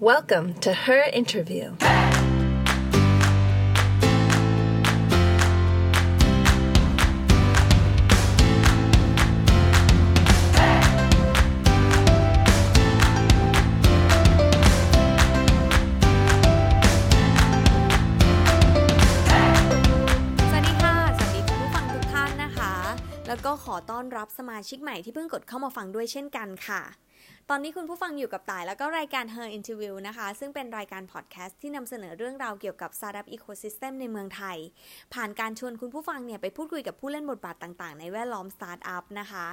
Welcome to her interview. Startup สวัสดีค่ะสวัสดีคุณผู้ฟังทุกท่านนะคะแล้วก็ขอต้อนรับสมาชิกใหม่ที่เพิ่งกดเข้ามาฟังด้วยเช่นกันค่ะ ตอนนี้คุณผู้ฟังอยู่กับต่ายแล้วก็รายการ Her Interview นะคะ ซึ่งเป็นรายการพอดแคสต์ที่นำเสนอเรื่องราวเกี่ยวกับ Startup Ecosystem ในเมืองไทย ผ่านการชวนคุณผู้ฟังเนี่ยไปพูดคุยกับผู้เล่นบทบาทต่างๆ ในแวดล้อม Startup นะคะ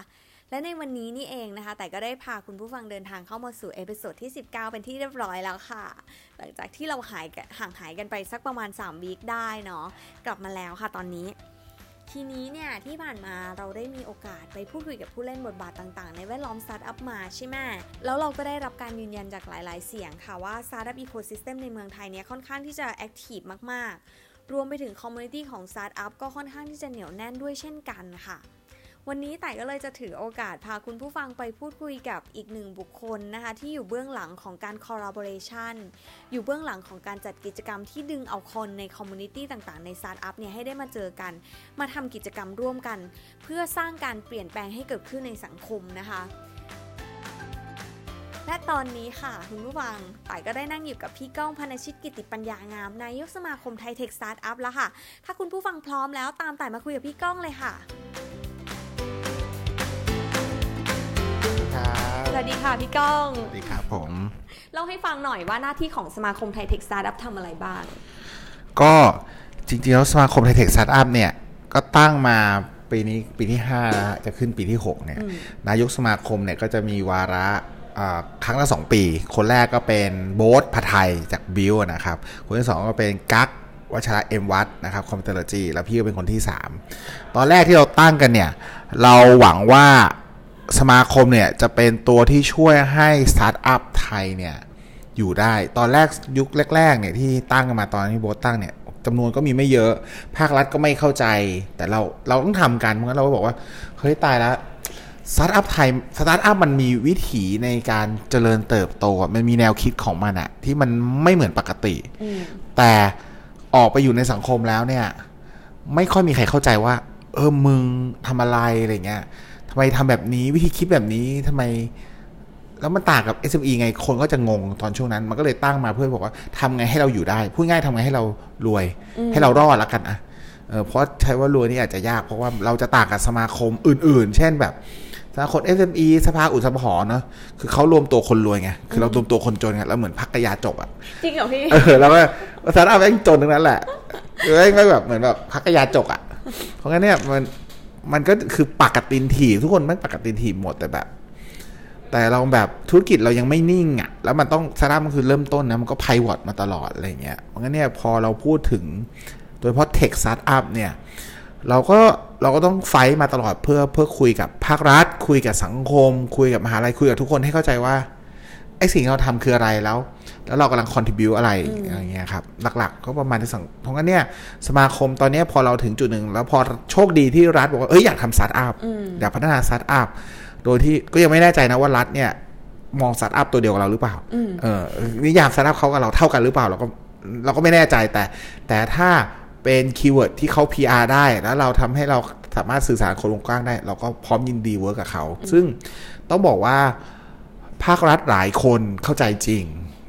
และในวันนี้นี่เองนะคะ ต่ายก็ได้พาคุณผู้ฟังเดินทางเข้ามาสู่ episode ที่ 19 เป็นที่เรียบร้อยแล้วค่ะ หลังจากที่เราหายห่างหายกันไปสักประมาณ3 week ได้เนาะกลับมาแล้วค่ะตอนนี้ ทีนี้เนี่ยที่ผ่านมาเราได้มีโอกาสไปพูดคุยกับผู้เล่นบทบาทต่างๆ ในแวดล้อมสตาร์ทอัพมาใช่ไหมแล้วเราก็ได้รับการยืนยันจากหลายๆ เสียงค่ะว่า startup ecosystem ในเมืองไทยเนี่ยค่อนข้างที่จะ active มากๆ รวมไปถึง community ของสตาร์ทอัพก็ค่อนข้างที่จะเหนียวแน่นด้วยเช่นกันค่ะ วันนี้ต่ายก็เลยจะถือโอกาสพาคุณผู้ฟังไปพูดคุยกับอีกหนึ่งบุคคลนะคะ ที่อยู่เบื้องหลังของการ collaboration อยู่เบื้องหลังของการจัดกิจกรรมที่ดึงเอาคนใน community ต่างๆ ในสตาร์ทอัพเนี่ยให้ได้มาเจอกัน มาทำกิจกรรมร่วมกัน เพื่อสร้างการเปลี่ยนแปลงให้เกิดขึ้นในสังคมนะคะและตอนนี้ค่ะ คุณผู้ฟังต่ายก็ได้นั่งอยู่กับพี่ก้องพณชิตกิตติปัญญางามนายกสมาคมไทยเทคสตาร์ทอัพแล้วค่ะ ถ้าคุณผู้ฟังพร้อมแล้วตามต่ายมาคุยกับพี่ก้องเลยค่ะ วัสดีค่ะพี่ก้องสวัสดีครับผมเล่าให้ฟังหน่อยว่าหน้าที่ของสมาคมไทยเทคสตาร์ทอัพทำอะไรบ้าง ก็จริงๆแล้วสมาคมไทยเทคสตาร์ทอัพเนี่ย ก็ตั้งมาปีนี้ปีที่5แล้วฮะจะขึ้นปีที่ 6 เนี่ย นายกสมาคมเนี่ยก็จะมีวาระอ่าครั้งละ 2 ปี คนแรกก็เป็นโบ๊ทไผทจาก Builk นะครับ คนที่ 2 ก็เป็นกั๊กวัชระเอมวัฒน์นะครับ Computerlogy แล้วพี่ก็เป็นคนที่ 3 ตอนแรกที่เราตั้งกันเนี่ย เราหวังว่า สมาคมเนี่ยจะเป็นตัวที่ช่วยให้สตาร์ทอัพไทยเนี่ยอยู่ได้ ตอนแรกยุคแรกๆเนี่ยที่ตั้งกันมาตอนที่โบ๊ทตั้งเนี่ยจำนวนก็มีไม่เยอะ ภาครัฐก็ไม่เข้าใจ แต่เราเราต้องทำกันเพราะงั้นเราก็บอกว่า เฮ้ยตายแล้วสตาร์ทอัพไทยสตาร์ทอัพมันมีวิถีในการเจริญเติบโตอะมันมีแนวคิดของมันอะที่มันไม่เหมือนปกติ แต่ออกไปอยู่ในสังคมแล้วเนี่ย ไม่ค่อยมีใครเข้าใจว่า เออมึงทำอะไรอะไรเงี้ยทำไมทำแบบนี้วิธีคิดแบบนี้ทำไม แล้วมันต่างกับ SME ไงคนก็จะงงตอนช่วงนั้น มันก็เลยตั้งมาเพื่อบอกว่าทำไงให้เราอยู่ได้ พูดง่ายทำไงให้เรารวย ให้เรารอดแล้วกันอะเออเพราะใช้ว่ารวยนี่อาจจะยากเพราะว่าเราจะต่างกับสมาคมอื่น ๆ เช่นแบบสมาคม SME สภาอุตสาหกรรมเนาะคือเขารวมตัวคนรวยไง คือเรารวมตัวคนจนไงแล้วเหมือนพักกยาจกอะจริงเหรอพี่ เออ แล้วก็สารอัพแม่งจนทั้งนั้นแหละคือแม่งก็แบบเหมือนแบบพักกยาจกอะ่ะ เพราะงั้นเนี่ยมัน มันก็คือปากกัดตีนถีบทุกคนแม่งปากกัดตีนถีบหมดแต่แบบ แต่เราแบบธุรกิจเรายังไม่นิ่งอะ่ะ แล้วมันต้องสตาร์ทมันคือเริ่มต้นนะมันก็ pivot มาตลอดอะไรเงี้ยเพราะงั้นเนี่ยพอเราพูดถึงโดยเฉพาะ tech สตาร์ทอัพเนี่ยเราก็เราก็ต้อง fight มาตลอดเพื่อเพื่อคุยกับภาครัฐ คุยกับสังคม คุยกับมหาลัยคุยกับทุกคนให้เข้าใจว่าไอ้สิ่งที่เราทำคืออะไรแล้ว แล้วเรากำลัง contribute อะไรอะไรเงี้ยครับ หลักๆ ก็ประมาณที่สังเพราะงั้นเนี่ยสมาคมตอนเนี้ยพอเราถึงจุดหนึ่ง แล้วพอโชคดีที่รัฐบอกว่า เอ้ยอยากทำสตาร์ทอัพอยากพัฒนาสตาร์ทอัพโดยที่ก็ยังไม่แน่ใจนะว่ารัฐเนี่ย มองสตาร์ทอัพตัวเดียวกับเราหรือเปล่าเออนิยามสตาร์ทอัพเขากับเราเท่ากันหรือเปล่าเราก็เราก็ไม่แน่ใจแต่ แต่ถ้าเป็น keyword ที่เขา PR ได้แล้วเราทำให้เราสามารถสื่อสารคนวงกว้างได้ เราก็พร้อมยินดี work กับเขา ซึ่งต้องบอกว่าภาครัฐหลายคนเข้าใจจริง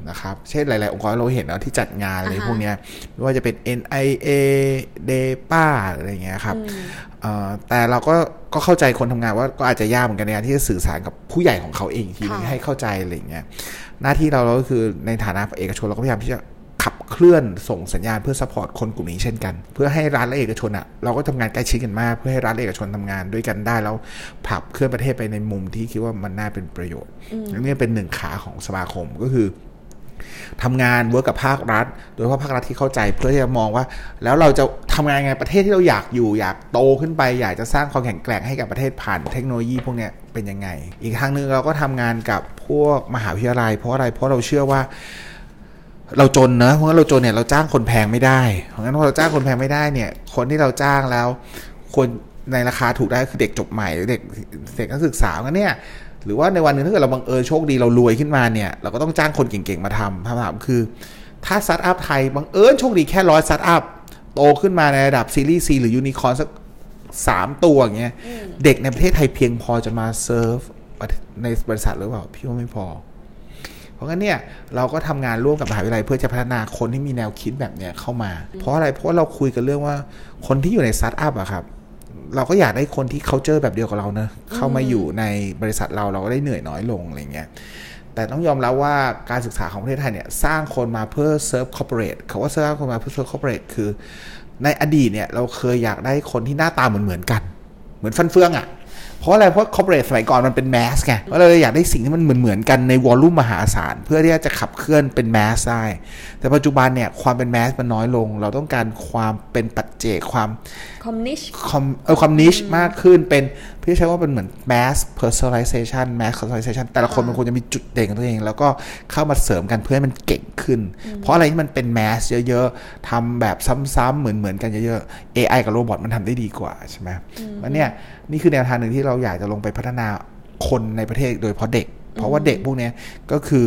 นะครับ เช่นหลาย ๆ องค์กรเราเห็นนะที่จัดงานอะไรอ่าฮะพวกเนี้ยไม่ว่าจะเป็น NIA DEPA อะไรอย่างเงี้ยครับเอ่อแต่เราก็ก็เข้าใจคนทำงานว่าก็อาจจะยากเหมือนกันในการที่จะสื่อสารกับผู้ใหญ่ของเขาเองอีกทีนึงค่ะให้เข้าใจอะไรอย่างเงี้ยหน้าที่เราเราก็คือในฐานะเอกชนเราก็พยายามที่จะขับเคลื่อนส่งสัญญาณเพื่อ support คนกลุ่มนี้เช่นกัน เพื่อให้รัฐและเอกชนอะเราก็ทำงานใกล้ชิดกันมาก เพื่อให้รัฐและเอกชนทำงานด้วยกันได้แล้วผลักเคลื่อนประเทศไปในมุมที่คิดว่ามันน่าเป็นประโยชน์อันนี้เป็นหนึ่งขาของสมาคมก็คือ ทำงาน work กับภาครัฐ โดยเฉพาะภาครัฐที่เข้าใจเพื่อที่จะมองว่า แล้วเราจะทำงานยังไงประเทศที่เราอยากอยู่อยากโตขึ้นไป อยากจะสร้างความแข็งแกร่งให้กับประเทศผ่านเทคโนโลยีพวกเนี้ยเป็นยังไง อีกทางหนึ่งเราก็ทำงานกับพวกมหาวิทยาลัย เพราะอะไรเพราะเราเชื่อว่า เราจนนะเพราะงั้นเราจนเนี่ยเราจ้างคนแพงไม่ได้เพราะงั้นพอเราจ้างคนแพงไม่ได้เนี่ย คนที่เราจ้างแล้ว คนในราคาถูกได้คือเด็กจบใหม่หรือเด็กเด็กนักศึกษางั้นเนี่ย หรือว่าในวันหนึ่งถ้าเกิดเราบังเอิญโชคดีเรารวยขึ้นมาเนี่ย เราก็ต้องจ้างคนเก่งๆมาทำคำถามคือ ถ้าสตาร์ทอัพไทยบังเอิญโชคดีแค่ร้อยสตาร์ทอัพโตขึ้นมาในระดับ series C หรือยูนิคอร์นสักสามตัวอย่างเงี้ยเด็กในประเทศไทยเพียงพอจะมาเซิร์ฟในบริษัทหรือเปล่าพี่ว่าไม่พอ เพราะงั้นเนี่ยเราก็ทำงานร่วมกับมหาวิทยาลัยเพื่อจะพัฒนาคนที่มีแนวคิดแบบเนี้ยเข้ามา เพราะอะไรเพราะเราคุยกันเรื่องว่าคนที่อยู่ในสตาร์ทอัพอะครับ เราก็อยากได้คนที่เขาเจอแบบเดียวกับเราเนะเข้ามาอยู่ในบริษัทเราเราก็ได้เหนื่อยน้อยลงอะไรเงี้ยแต่ต้องยอมรับว่าการศึกษาของประเทศไทยเนี่ยสร้างคนมาเพื่อ serve corporate เขาว่าสร้างคนมาเพื่อ serve corporate คือ ในอดีตเนี่ยเราเคยอยากได้คนที่หน้าตาเหมือนเหมือนกัน เหมือนฟันเฟืองอะ่ะเพราะอะไรเพราะ corporate สมัยก่อนมันเป็น mass ไงเราเลยอยากได้สิ่งที่มันเหมือนเหมือนกันใน volume มหาศาลเพื่อที่จะขับเคลื่อนเป็น mass ได้แต่ปัจจุบันเนี่ยความเป็นแมสมันน้อยลง เราต้องการความเป็นปัจเจกความค อมนิชคอมเออความนิชมากขึ้นเป็นพี่ใช้ว่าเป็นเหมือน mass personalization mass personalization แต่ละคนมันควรจะมีจุดเด่นของตัวเอง แล้วก็เข้ามาเสริมกันเพื่อให้มันเก่งขึ้น เพราะอะไรที่มันเป็น mass เยอะๆทำแบบซ้ำๆเหมือนๆกันเยอะๆ AI กับโรบอทมันทำได้ดีกว่าใช่ไหมมันเนี่ยนี่คือแนวทางหนึ่งที่เราอยากจะลงไปพัฒนาคนในประเทศโดยเฉพาะเด็ก เพราะว่าเด็กพวกเนี้ยก็คือ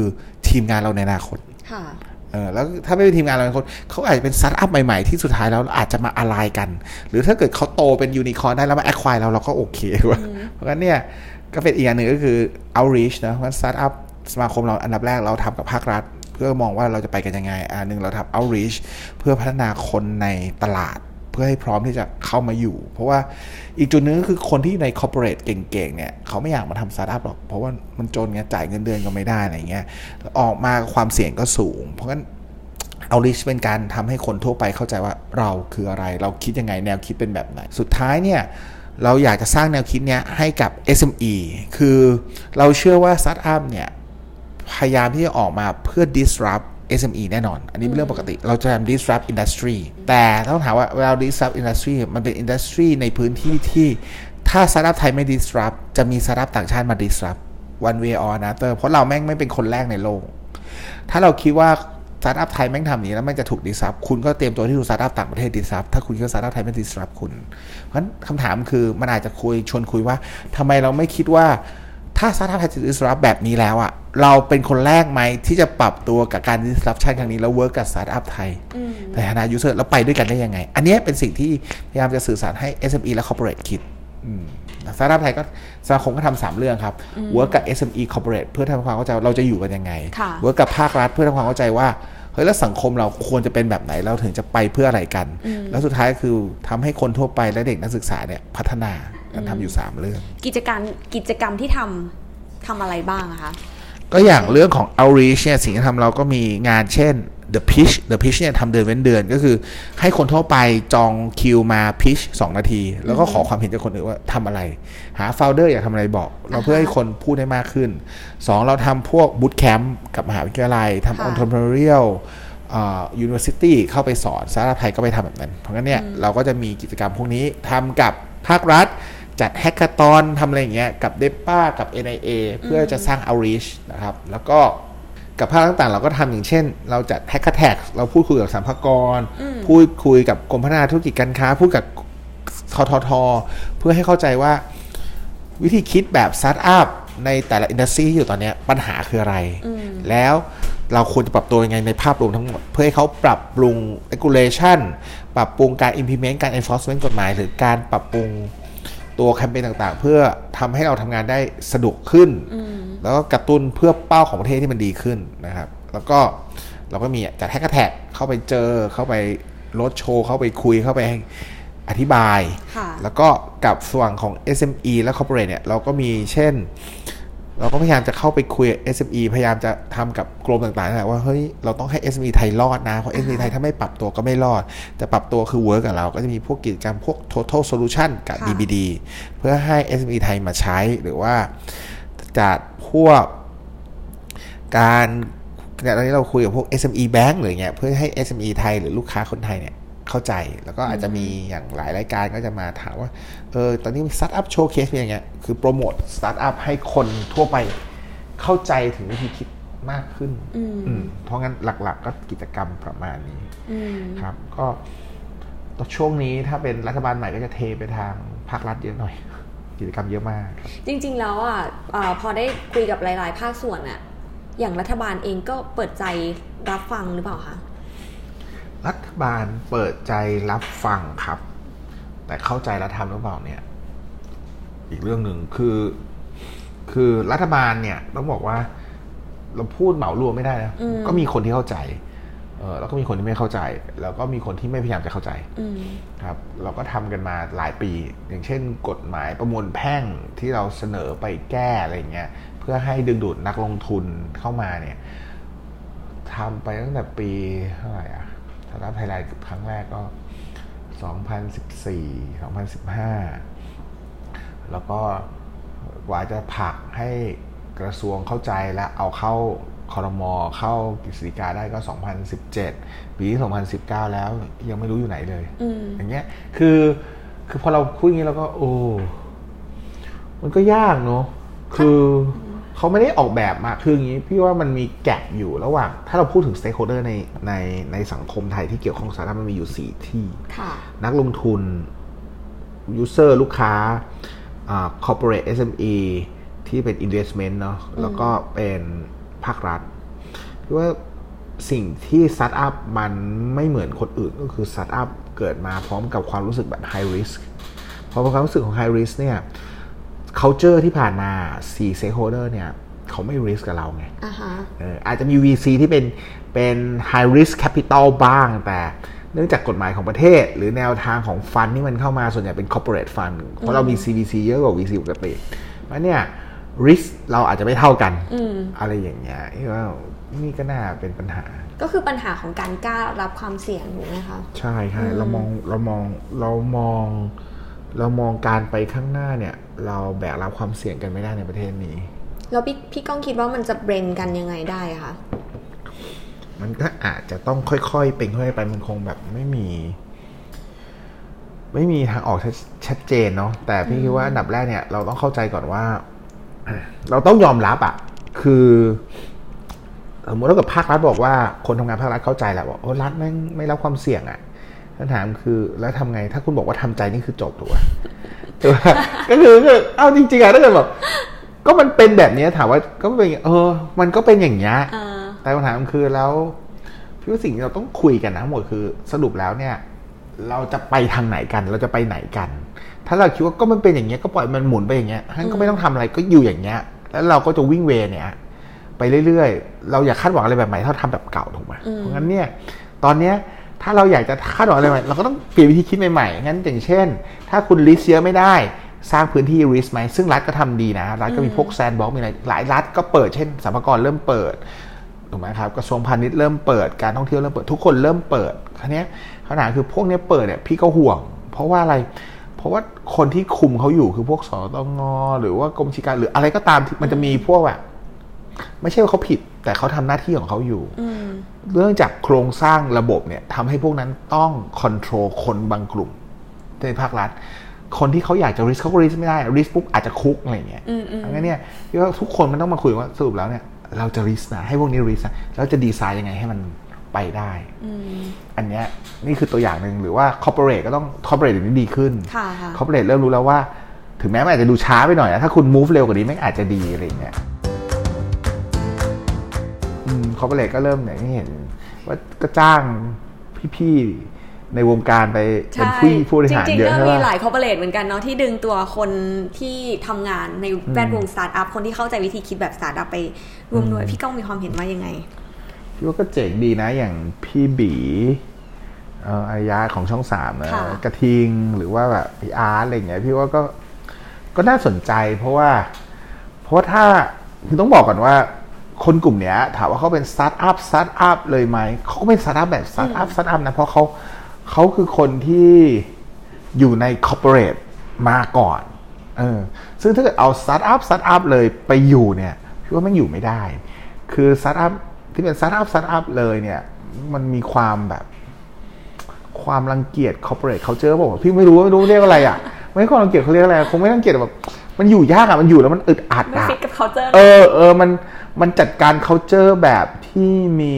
ทีมงานเราในอนาคตค่ะ เออแล้วถ้าไม่เป็นทีมงานเราเป็นคนเขาอาจจะเป็นสตาร์ทอัพใหม่ๆ ที่สุดท้ายแล้วอาจจะมาอะไรกัน หรือถ้าเกิดเขาโตเป็นยูนิคอร์นได้แล้วมา acquire เราเราก็โอเคว่าเพราะงั้นเนี่ยก็เป็นอีกอย่างหนึ่งก็คือ outreach นะว่าสตาร์ทอัพสมาคมเราอันดับแรกเราทำกับภาครัฐ เพื่อมองว่าเราจะไปกันยังไงอันหนึ่งเราทำ outreach เพื่อพัฒนาคนในตลาด เพื่อให้พร้อมที่จะเข้ามาอยู่ เพราะว่าอีกจุดหนึ่งก็คือคนที่ใน corporate เก่งๆเนี่ยเขาไม่อยากมาทำสตาร์ทอัพหรอก เพราะว่ามันจนไงจ่ายเงินเดือนก็ไม่ได้อะไรเงี้ยออกมาความเสี่ยงก็สูง เพราะงั้น outreach เป็นการทำให้คนทั่วไปเข้าใจว่าเราคืออะไร เราคิดยังไงแนวคิดเป็นแบบไหน สุดท้ายเนี่ยเราอยากจะสร้างแนวคิดเนี้ยให้กับ SME คือเราเชื่อว่าสตาร์ทอัพเนี่ยพยายามที่จะออกมาเพื่อ disrupt SME แน่นอน อันนี้เป็นเรื่องปกติ เราจะทำ disrupt industry แต่ต้องถามว่าเวลา disrupt industry มันเป็น industry ในพื้นที่ที่ถ้าสตาร์ทอัพไทยไม่ disrupt จะมีสตาร์ทอัพต่างชาติมา disrupt one way or another เพราะเราแม่งไม่เป็นคนแรกในโลก ถ้าเราคิดว่าสตาร์ทอัพไทยแม่งทำอย่างนี้แล้วแม่งจะถูก disrupt คุณก็เตรียมตัวที่ถูกสตาร์ทอัพต่างประเทศ disrupt ถ้าคุณคิดว่าสตาร์ทอัพไทยไม่ disrupt คุณ เพราะฉะนั้นคำถามคือมันอาจจะคุยชวนคุยว่าทำไมเราไม่คิดว่า ถ้าสตาร์ทอัพไทยจะ disrupt แบบนี้แล้วอะเราเป็นคนแรกไหมที่จะปรับตัวกับการ disruption ครั้งนี้ แล้ว work กับสตาร์ทอัพไทยในฐานะ user แล้วไปด้วยกันได้ยังไง อันนี้เป็นสิ่งที่พยายามจะสื่อสารให้ SME และ Corporate คิดสตาร์ทอัพไทยก็สมาคมก็ทำสามเรื่องครับเวิร์กกับ SME corporate เพื่อทำความเข้าใจว่าเราจะอยู่กันยังไงค่ะ work กับภาครัฐเพื่อทำความเข้าใจว่าเฮ้ยแล้วสังคมเราควรจะเป็นแบบไหนเราถึงจะไปเพื่ออะไรกัน แล้วสุดท้ายคือทำให้คนทั่วไปและเด็กนักศึกษาเนี่ยพัฒนากัน ทำอยู่สามเรื่อง กิจการกิจกรรมที่ทำทำอะไรบ้างอะคะก็อย่างเรื่องของ outreach เนี่ยสิ่งที่ทำเราก็มีงานเช่น the pitch the pitch เนี่ยทำเดือนเว้นเดือนก็คือ ให้คนทั่วไปจองคิวมา pitch 2 นาที แล้วก็ขอความเห็นจากคนอื่นว่าทำอะไร หา founder อยากทำอะไรบอก เราเพื่อให้คนพูดได้มากขึ้น 2 เราทำพวก boot camp กับมหาวิทยาลัยทำค่ะ entrepreneurial อ่า university เข้าไปสอนสาราไทยก็ไปทำแบบนั้น เพราะงั้นเนี่ยเราก็จะมีกิจกรรมพวกนี้ทำกับภาครัฐ จัดแฮก a า o อนทำอะไรอย่างเงี้ยกับ DEPA กับ NIA เพื่อจะสร้าง outreach นะครับ แล้วก็กับภาคต่างๆ เราก็ทำอย่างเช่น เราจัดแฮก a แท็กเราพูดคุยกับสรรพากรพูดคุยกับกรมพัฒนาธุรกิจการค้า พูดกับททท เพื่อให้เข้าใจว่า วิธีคิดแบบสตาร์ทอัพในแต่ละ industry ที่อยู่ตอนเนี้ยปัญหาคืออะไร แล้วเราควรจะปรับตัวยังไงในภาพรวมทั้งหมด เพื่อให้เขาปรับปรุง regulation ปรับปรุงการ implement การ enforcement กฎหมาย หรือการปรับปรุง ตัวแคมเปญต่างๆ เพื่อทำให้เราทำงานได้สะดวกขึ้น แล้วก็กระตุ้นเพื่อเป้าของประเทศที่มันดีขึ้นนะครับ แล้วก็เราก็มีจัดแฮกแท็กเข้าไปเจอเข้าไปรถโชว์ เข้าไปคุยเข้าไปอธิบายค่ะแล้วก็กับส่วนของ SME และ Corporate เนี่ยเราก็มีเช่น เราก็พยายามจะเข้าไปคุยกับ SME พยายามจะทำกับกรมต่างๆนั่นแหละว่าเฮ้ยเราต้องให้ SME ไทยรอดนะ เพราะ SME ไทยถ้าไม่ปรับตัวก็ไม่รอด แต่ปรับตัวคือ work กับเราก็จะมีพวกกิจกรรมพวก total solution กับค่ะ DBD เพื่อให้ SME ไทยมาใช้หรือว่าจัดพวกการเนี่ยตอนนี้เราคุยกับพวก SME Bank หรือเงี้ยเพื่อให้ SME ไทยหรือลูกค้าคนไทยเนี่ย เข้าใจ แล้วก็อาจจะมีอย่างหลายรายการก็จะมาถามว่าเออตอนนี้มีสตาร์ทอัพ showcase อย่างเงี้ยคือโปรโมทสตาร์ทอัพให้คนทั่วไปเข้าใจถึงวิธีคิดมากขึ้นอืมเพราะงั้นหลัก ๆ ก็กิจกรรมประมาณนี้อืมครับ ก็ช่วงนี้ถ้าเป็นรัฐบาลใหม่ก็จะเทไปทางภาครัฐเยอะหน่อย กิจกรรมเยอะมาก จริง ๆ แล้วอะเอ่อพอได้คุยกับหลาย ๆ ภาคส่วนอะอย่างรัฐบาลเองก็เปิดใจรับฟังหรือเปล่าคะ รัฐบาลเปิดใจรับฟังครับ แต่เข้าใจและทำหรือเปล่าเนี่ย อีกเรื่องหนึ่งคือ คือรัฐบาลเนี่ยต้องบอกว่า เราพูดเหมารวมไม่ได้นะอืมก็มีคนที่เข้าใจเออแล้วก็มีคนที่ไม่เข้าใจ แล้วก็มีคนที่ไม่พยายามจะเข้าใจอืมครับ เราก็ทำกันมาหลายปี อย่างเช่น กฎหมายประมวลแพ่งที่เราเสนอไปแก้อะไรอย่างเงี้ยเพื่อให้ดึงดูดนักลงทุนเข้ามาเนี่ยทำไปตั้งแต่ปีเท่าไหร่อะ ถ้านับไทยไลน์ครั้งแรกก็ 2014 2015 แล้วก็กว่าจะผลักให้กระทรวงเข้าใจและเอาเข้าคอรมอเข้ากฤษฎีกาได้ก็ 2017 ปีที่ 2019 แล้วยังไม่รู้อยู่ไหนเลยอืมอย่างเงี้ย คือ คือพอเราพูดอย่างนี้เราก็ โอ้ มันก็ยากเนอะคือ เขาไม่ได้ออกแบบมาคืออย่างนี้พี่ว่ามันมีแกลบอยู่ระหว่าง ถ้าเราพูดถึง stakeholder ในในในสังคมไทยที่เกี่ยวข้องกับสาธารณะมันมีอยู่สี่ที่ค่ะนักลงทุน user ลูกค้าอ่า corporate SME ที่เป็น investment เนาะแล้วก็เป็นภาครัฐพี่ว่าสิ่งที่สตาร์ทอัพมันไม่เหมือนคนอื่นก็คือสตาร์ทอัพเกิดมาพร้อมกับความรู้สึกแบบ high risk พอเป็นความรู้สึกของ high risk เนี่ย culture ที่ผ่านมา4 stakeholder เนี่ยเขาไม่ risk กับเราไงอ่าฮะเอออาจจะมี VC ที่เป็นเป็น high risk capital บ้าง แต่เนื่องจากกฎหมายของประเทศ หรือแนวทางของฟันที่มันเข้ามาส่วนใหญ่เป็น corporate fund เพราะเรามี CVC เยอะกว่า VC ปกติเพราะเนี่ย risk เราอาจจะไม่เท่ากันอืมอะไรอย่างเงี้ยที่ว่านี่ก็น่าเป็นปัญหา ก็คือปัญหาของการกล้ารับความเสี่ยงถูกไหมคะ ใช่ใช่เรามองเรามองเรามอง เรามองการไปข้างหน้าเนี่ย เราแบกรับความเสี่ยงกันไม่ได้ในประเทศนี้ แล้วพี่พี่ก้องคิดว่ามันจะเบรนกันยังไงได้อะคะมันก็อาจจะต้องค่อยๆเป็นค่อยๆไปมันคงแบบไม่มี ไม่มีทางออกชัดชัดเจนเนาะแต่พี่คิดว่าอันดับแรกเนี่ย เราต้องเข้าใจก่อนว่า เราต้องยอมรับอะคือสมมติถ้าเกิดภาครัฐบอกว่าคนทำงานภาครัฐเข้าใจแหละว่าโอ้รัฐไม่งไม่รับความเสี่ยงอะ คำถามคือแล้วทำไง ถ้าคุณบอกว่าทำใจนี่คือจบถูกไหมถูกปะก็คือคือเอาจริงๆอะถ้าเกิดแบบก็มันเป็นแบบนี้ถามว่าก็เป็นอย่างเงี้ยเออ มันก็เป็นอย่างเงี้ยอ่าแต่ปัญหามันคือแล้วพี่ว่าสิ่งที่เราต้องคุยกันนะทั้งหมดคือสรุปแล้วเนี่ย เราจะไปทางไหนกัน เราจะไปไหนกัน ถ้าเราคิดว่าก็มันเป็นอย่างเงี้ยก็ปล่อยมันหมุนไปอย่างเงี้ยท่านก็ไม่ต้องทำอะไรก็อยู่อย่างเงี้ย แล้วเราก็จะวิ่งเวย์เนี่ย ไปเรื่อยๆ เราอย่าคาดหวังอะไรแบบใหม่ถ้าทำแบบเก่าถูกไหมเพราะงั้นเนี่ย ตอนเนี้ย ถ้าเราอยากจะคาดหวังอะไรใหม่เราก็ต้องเปลี่ยนวิธีคิดใหม่ๆ งั้นอย่างเช่น ถ้าคุณ risk เยอะไม่ได้สร้างพื้นที่ risk ไหม ซึ่งรัฐก็ทำดีนะ รัฐก็มีพวก sandbox มีอะไร หลายรัฐก็เปิด เช่นสรรพากรเริ่มเปิด ถูกไหมครับ กระทรวงพาณิชย์เริ่มเปิด การท่องเที่ยวเริ่มเปิด ทุกคนเริ่มเปิดคราวเนี้ยคำถามคือพวกเนี้ยเปิดเนี่ยพี่ก็ห่วง เพราะว่าอะไร เพราะว่าคนที่คุมเขาอยู่คือพวกสตงหรือว่ากรรมาธิการหรืออะไรก็ตามที่มันจะมีพวกแบบ ไม่ใช่ว่าเขาผิด แต่เขาทำหน้าที่ของเขาอยู่อืมเรื่องจากโครงสร้างระบบเนี่ยทำให้พวกนั้นต้อง control คนบางกลุ่มในภาครัฐ คนที่เขาอยากจะ risk เขาก็ risk ไม่ได้ risk ปุ๊บอาจจะคุกอะไรอย่างเงี้ยอืมอืมอันนี้นเนี่ยพี่ว่าทุกคนมันต้องมาคุยว่าสรุปแล้วเนี่ย เราจะ risk นะให้พวกนี้ risk นะแล้วจะดีไซน์ยังไงให้มันไปได้อืมอันเนี้ยนี่คือตัวอย่างหนึ่งหรือว่า corporate ก็ต้อง corporate อย่างนี้ดีขึ้นค่ะค่ะ corporate เริ่มรู้แล้วว่า ถึงแม้มันอาจจะดูช้าไปหน่อยนะถ้าคุณ move เร็วกว่านี้แม่งอาจจะดีอะไรอย่างเงี้ย corporate ก็เริ่มอย่างที่เห็น ว่าก็จ้างพี่ๆในวงการไปเป็นผู้ผู้บริหารจริงๆเยอะก็ใช่มีปะหลาย corporate เหมือนกันเนาะที่ดึงตัวคนที่ทำงานในแวดวงสตาร์ทอัพคนที่เข้าใจวิธีคิดแบบสตาร์ทอัพไปร่วมด้วยพี่ก้องมีความเห็นว่ายังไงพี่ว่าก็เจ๋งดีนะอย่างพี่บีเอ่ออริยะของช่องสามนะค่ะกระทิงหรือว่าแบบพี่อาร์ตอะไรอย่างเงี้ยพี่ว่าก็ก็น่าสนใจเพราะว่า เพราะว่าถ้าคือต้องบอกก่อนว่า คนกลุ่มเนี้ยถามว่าเขาเป็นสตาร์ทอัพสตาร์ทอัพเลยไหมเขาก็เป็นสตาร์ทอัพแบบสตาร์ทอัพสตาร์ทอัพนะเพราะเขาเขาคือคนที่อยู่ใน corporate มาก่อนเออซึ่งถ้าเกิดเอาสตาร์ทอัพสตาร์ทอัพเลยไปอยู่เนี่ยพี่ว่ามันอยู่ไม่ได้ คือสตาร์ทอัพที่เป็นสตาร์ทอัพสตาร์ทอัพเลยเนี่ยมันมีความแบบความรังเกียจ corporate culture บอกว่าพี่ไม่รู้ไม่รู้เรียกอะไรอะไม่ความรังเกียจเขาเรียกอะไรคงไม่รังเกียจแบบมันอยู่ยากอะมันอยู่แล้วมันอึดอัดไม่อะฟิตกับ culture เออเออมัน มันจัดการ culture แบบที่มี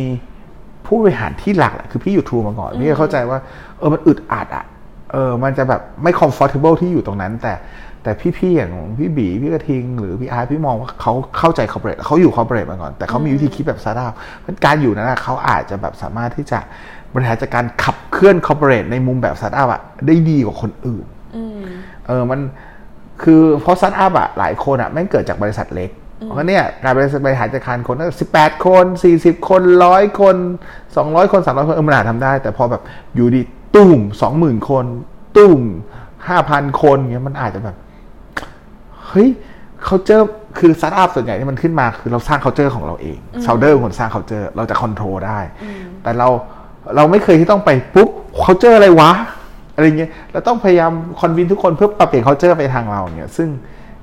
ผู้บริหารที่หลักแหละคือพี่อยู่ทรูมาก่อนพี่ก็เข้าใจว่าเออมันอึดอัดอะเออมันจะแบบไม่ comfortable ที่อยู่ตรงนั้น แต่แต่พี่ๆอย่างพี่บีพี่กระทิง หรือพี่อาร์ตพี่มองว่าเขาเข้าใจ corporate เขาอยู่ corporate มาก่อน แต่เขามีวิธีคิดแบบสตาร์ทอัพเพราะการอยู่นั้นนะเขาอาจจะแบบสามารถที่จะบริหารจัดการขับเคลื่อน corporate ในมุมแบบสตาร์ทอัพอะได้ดีกว่าคนอื่นอืมเออมันคือเพราะสตาร์ทอัพอะหลายคนอะแม่งเกิดจากบริษัทเล็ก เพราะเนี่ยการบริษัทบริหารจัดการคนตั้งสิบแปดคนสี่สิบคนร้อยคนสองร้อยคนสามร้อยคนเออมันอาจทำได้ แต่พอแบบอยู่ดีตุ้มสองหมื่นคน ตุ้มห้าพันคนเงี้ยมันอาจจะแบบเฮ้ยเขาเจอคือสตาร์ทอัพส่วนใหญ่ที่มันขึ้นมาคือเราสร้าง culture ของเราเอง founder คนสร้าง culture เราจะ control ได้ แต่เราเราไม่เคยที่ต้องไปปุ๊บเขาเจออะไรวะอะไรเงี้ยเราต้องพยายาม convince ทุกคนเพื่อปรับเปลี่ยนเขาเจอไปทางเราเนี่ยซึ่ง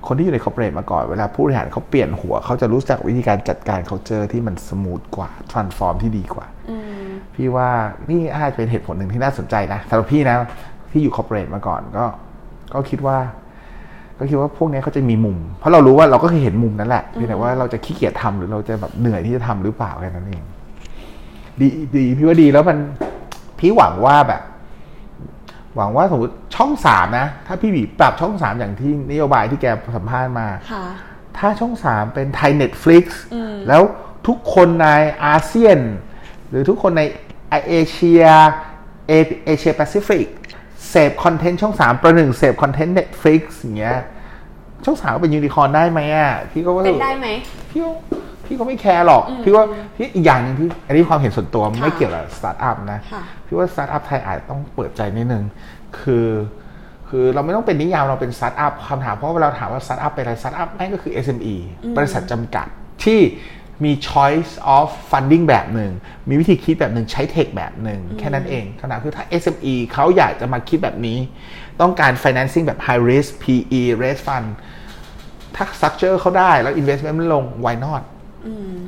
คนที่อยู่ใน corporate มาก่อน เวลาผู้บริหารเขาเปลี่ยนหัว เขาจะรู้จักวิธีการจัดการ culture ที่มัน smooth กว่า transform ที่ดีกว่าอืมพี่ว่านี่อาจจะเป็นเหตุผลหนึ่งที่น่าสนใจนะสำหรับพี่นะ ที่อยู่คอร์เปอเรทมาก่อนก็ ก็คิดว่า ก็คิดว่าพวกนี้เขาจะมีมุม เพราะเรารู้ว่าเราก็เคยเห็นมุมนั้นแหละเพียงแต่ว่าเราจะขี้เกียจทำหรือเราจะแบบเหนื่อยที่จะทำหรือเปล่าแค่นั้นเอง ดีดีพี่ว่าดีแล้วมันพี่หวังว่าแบบ หวังว่าสมมติช่องสามนะ ถ้าพี่บีปรับช่องสามอย่างที่นโยบายที่แกสัมภาษณ์มาค่ะถ้าช่องสามเป็นไทย Netflix อืมแล้วทุกคนในอาเซียน หรือทุกคนในเอเชียเอเอเชียแปซิฟิกเสพคอนเทนต์ช่องสามประหนึ่งเสพคอนเทนต์ Netflix อย่างเงี้ยช่องสามก็เป็นยูนิคอร์นได้ไหมอะพี่ก็ว่าเป็นได้ไหมพี่ก็ พี่ก็ไม่แคร์หรอก พี่ว่าพี่อีกอย่างหนึ่งที่อันนี้ความเห็นส่วนตัวค่ะไม่เกี่ยวกับสตาร์ทอัพนะค่ะพี่ว่าสตาร์ทอัพไทยอาจจะต้องเปิดใจนิดนึงคือคือเราไม่ต้องเป็นนิยามเราเป็นสตาร์ทอัพคำถามเพราะเวลาเราถามว่าสตาร์ทอัพเป็นอะไรสตาร์ทอัพแม่งก็คือ SME บริษัทจำกัดที่มี choice of funding แบบหนึ่ง มีวิธีคิดแบบหนึ่งใช้เทคแบบหนึ่งแค่นั้นเองคำถามคือถ้า SME เขาอยากจะมาคิดแบบนี้ ต้องการ financing แบบ high risk PE raise fund ถ้า structure เขาได้แล้ว investment มันลง why not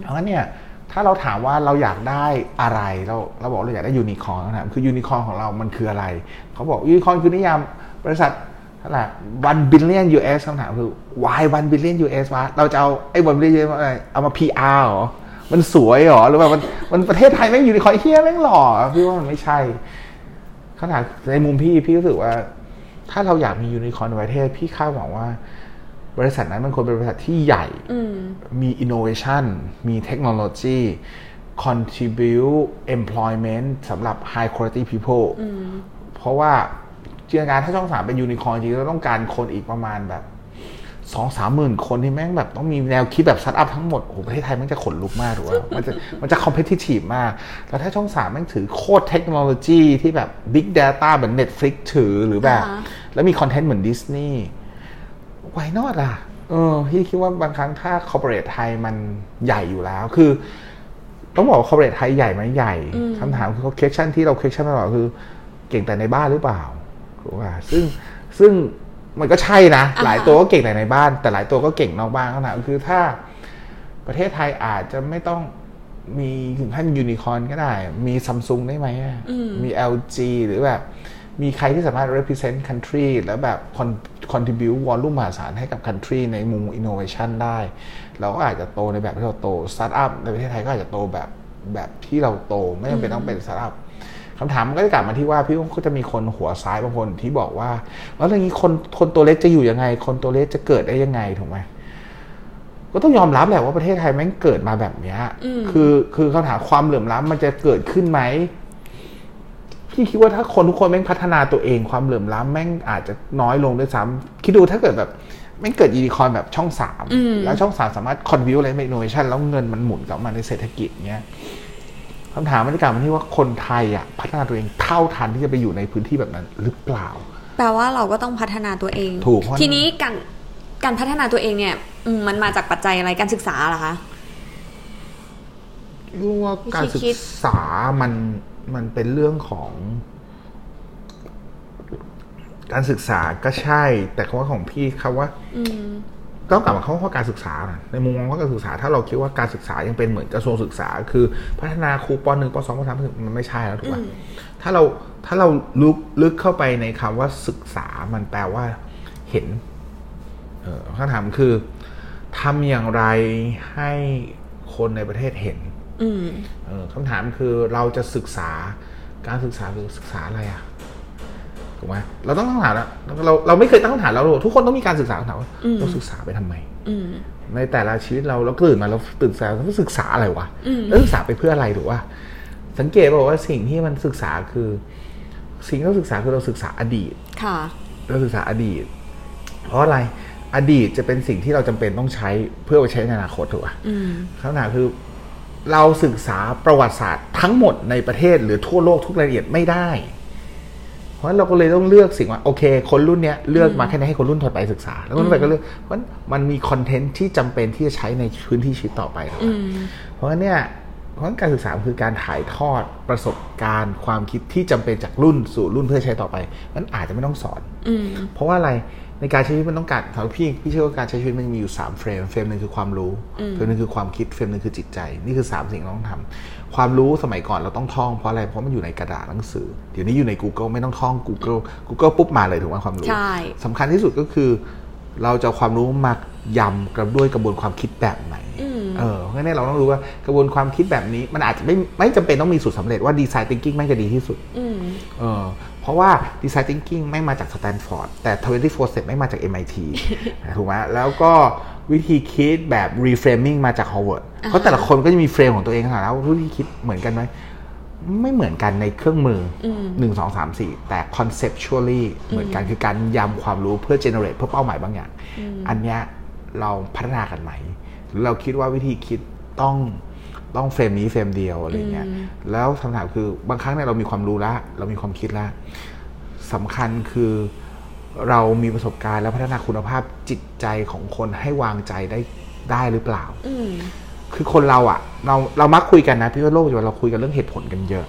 เพราะงั้นเนี่ยถ้าเราถามว่าเราอยากได้อะไรเราเราบอกเราอยากได้ยูนิคอร์นนะครับคือยูนิคอร์นของเรามันคืออะไร เขาบอกยูนิคอร์นคือนิยามบริษัทเท่าไหร่ one billion US คำถามคือ why one billion US วะเราจะเอาไอ้ one billion US มาอะไรเอามา PR เหรอ มันสวยเหรอ หรือว่ามันมันประเทศไทยแม่งยูนิคอร์นเยอะแม่งหล่อพี่ว่ามันไม่ใช่ขนาดในมุมพี่พี่รู้สึกว่า ถ้าเราอยากมียูนิคอร์นในประเทศพี่คาดหวังว่า บริษัทนั้นมันควรเป็นบริษัทที่ใหญ่อืมมี innovation มีเทคโนโลยี contribute employment สำหรับ high quality people เพราะว่าจินตนาการถ้าช่องสามเป็นยูนิคอร์นจริงๆเราต้องการคนอีกประมาณแบบสองสามหมื่นคนที่แม่งแบบต้องมีแนวคิดแบบสตาร์ทอัพทั้งหมด โอ้โหประเทศไทยแม่งจะขนลุกมากถูกป่ะมันจะมันจะ competitive มาก แล้วถ้าช่องสามแม่งถือโคตรเทคโนโลยีที่แบบ big data เหมือน Netflix ถือหรือแบบอ่าฮะแล้วมีคอนเทนต์เหมือนดิสนีย์ why not อะเออพี่คิดว่าบางครั้งถ้า corporate ไทยมันใหญ่อยู่แล้ว คือ ต้องบอกว่า corporate ไทยใหญ่ไหมใหญ่คำถามคือ question ที่เรา question มาตลอดคือ เก่งแต่ในบ้านหรือเปล่าถูกป่ะซึ่งซึ่งมันก็ใช่นะอ่าฮะหลายตัวก็เก่งแต่ในบ้าน แต่หลายตัวก็เก่งนอกบ้านคำถามคือถ้าประเทศไทยอาจจะไม่ต้องมีถึงขั้นยูนิคอร์นก็ได้ มีซัมซุงได้ไหมอะมี LG หรือแบบ มีใครที่สามารถ represent country แล้วแบบ con- contribute volume มหาศาลให้กับ country ในมุม innovation ได้ เราก็อาจจะโตในแบบที่เราโต startup ในประเทศไทยก็อาจจะโตแบบแบบที่เราโตไม่จำเป็นต้องเป็น startup คำถามมันก็จะกลับมาที่ว่าพี่ว่าก็จะมีคนหัวซ้ายบางคนที่บอกว่าแล้วอย่างนี้คนคนตัวเล็กจะอยู่ยังไง คนตัวเล็กจะเกิดได้ยังไงถูกไหมก็ต้องยอมรับแหละว่าประเทศไทยแม่งเกิดมาแบบเนี้ยคือคือคำถามความเหลื่อมล้ำมันจะเกิดขึ้นไหม พี่คิดว่าถ้าคนทุกคนแม่งพัฒนาตัวเองความเหลื่อมล้ำแม่งอาจจะน้อยลงด้วยซ้ำคิดดูถ้าเกิดแบบแม่งเกิดยูนิคอร์นแบบช่องสามแล้วช่องสามสามารถ convert อะไรเป็น innovation แล้วเงินมันหมุนกลับมาในเศรษฐกิจเนี้ยคำถามมันจะกลับมาที่ว่าคนไทยอะพัฒนาตัวเองเท่าทันที่จะไปอยู่ในพื้นที่แบบนั้นหรือเปล่า แปลว่าเราก็ต้องพัฒนาตัวเองถูกเพราะทีนี้การการพัฒนาตัวเองเนี่ยอืมมันมาจากปัจจัยอะไรการศึกษาเหรอคะรู้ว่าการศึวิธีคิกดษามัน มันเป็นเรื่องของ การศึกษาก็ใช่ แต่คำว่าของพี่คำว่าอืมต้องกลับมาเข้าข้อการศึกษานะในมุมมองข้อการศึกษา ถ้าเราคิดว่าการศึกษายังเป็นเหมือนกระทรวงศึกษา คือพัฒนาครูปหนึ่งปสองปสามปสี่มันไม่ใช่แล้วถูกป่ะถ้าเราถ้าเราลึกลึกเข้าไปในคำว่าศึกษามันแปลว่า เห็นเออคำถามคือทำอย่างไรให้คนในประเทศเห็นอืมเออ คำถามคือเราจะศึกษาการศึกษาคือศึกษาอะไรอะถูกไหมเราต้องตั้งคำถามแล้วเราเราไม่เคยตั้งคำถามแล้วทุกคนต้องมีการศึกษาคำถามว่าเราศึกษาไปทำไมอืมในแต่ละชีวิตเราเราตื่นมาเราตื่นสายเราศึกษาอะไรวะแล้วศึกษาไปเพื่ออะไรถูกว่า สังเกตบอกว่าสิ่งที่มันศึกษาคือ สิ่งที่เราศึกษาคือเราศึกษาอดีตค่ะ เราศึกษาอดีต เพราะอะไรอดีตจะเป็นสิ่งที่เราจำเป็นต้องใช้เพื่อไปใช้ในอนาคตถูกป่ะอืมคำถามคือ เราศึกษาประวัติศาสตร์ทั้งหมดในประเทศหรือทั่วโลกทุกรายละเอียดไม่ได้ เพราะฉะนั้นเราก็เลยต้องเลือกสิ่งว่าโอเค คนรุ่นเนี้ยเลือกมาแค่ไหนให้คนรุ่นถัดไปศึกษา แล้วคนรุ่นถัดไปก็เลือกเพราะมันมีคอนเทนต์ที่จำเป็นที่จะใช้ในพื้นที่ชีวิตต่อไปถูกอืปะมเพราะฉะนั้นเนี่ยเพราะฉะนั้นการศึกษาคือการถ่ายทอดประสบการณ์ความคิดที่จำเป็นจากรุ่นสู่รุ่นเพื่อใช้ต่อไปนั้นอาจจะไม่ต้องสอนอืมเพราะว่าอะไร ในการใช้ชีวิตมันต้องการสำหรับพี่พี่เชื่อว่าการใช้ชีวิตมันมีอยู่3 frame frame หนึ่งคือความรู้ frame หนึ่งคือความคิด frame หนึ่งคือจิตใจ นี่คือ 3 สิ่งที่เราต้องทำความรู้สมัยก่อนเราต้องท่องเพราะอะไรเพราะมันอยู่ในกระดาษหนังสือ เดี๋ยวนี้อยู่ใน Google ไม่ต้องท่อง Google Google ปุ๊บมาเลยถูกไหมความรู้ใช่สำคัญที่สุดก็คือ เราจะเอาความรู้มา ยำกับด้วยกระบวนความคิดแบบไหนเออเพราะฉะนั้นเราต้องรู้ว่ากระบวนความคิดแบบนี้ มันอาจจะไม่ไม่จำเป็นต้องมีสูตรสำเร็จว่าดีไซน์ thinking ไม่งจะดีที่สุดอืมเออเพราะว่า Design Thinking ไม่มาจากสแตนฟอร์ดแต่24 Step ไม่มาจาก MIT ถูกไหมแล้วก็วิธีคิดแบบ reframing มาจาก Harvard เพราะแต่ละคนก็จะมีเฟรมของตัวเองนะแล้ววิธีคิดเหมือนกันไหมไม่เหมือนกันในเครื่องมือหนึ่งสองสามสี่แต่ conceptually เหมือนกันคือการยำความรู้เพื่อ generate เพื่อเป้าหมายบางอย่าง อันเนี้ย เราพัฒนากันไหมหรือเราคิดว่าวิธีคิดต้องต้อง frame นี้ frame เดียวอะไรเงี้ยแล้วคำถามคือบางครั้งเนี่ยเรามีความรู้แล้วเรามีความคิดแล้วสำคัญคือเรามีประสบการณ์และพัฒนาคุณภาพจิตใจของคนให้วางใจได้ได้หรือเปล่าอืมคือคนเราอะเราเรามักคุยกันนะพี่ว่าโลกปัจจุบันเราคุยกันเรื่องเหตุผลกันเยอะ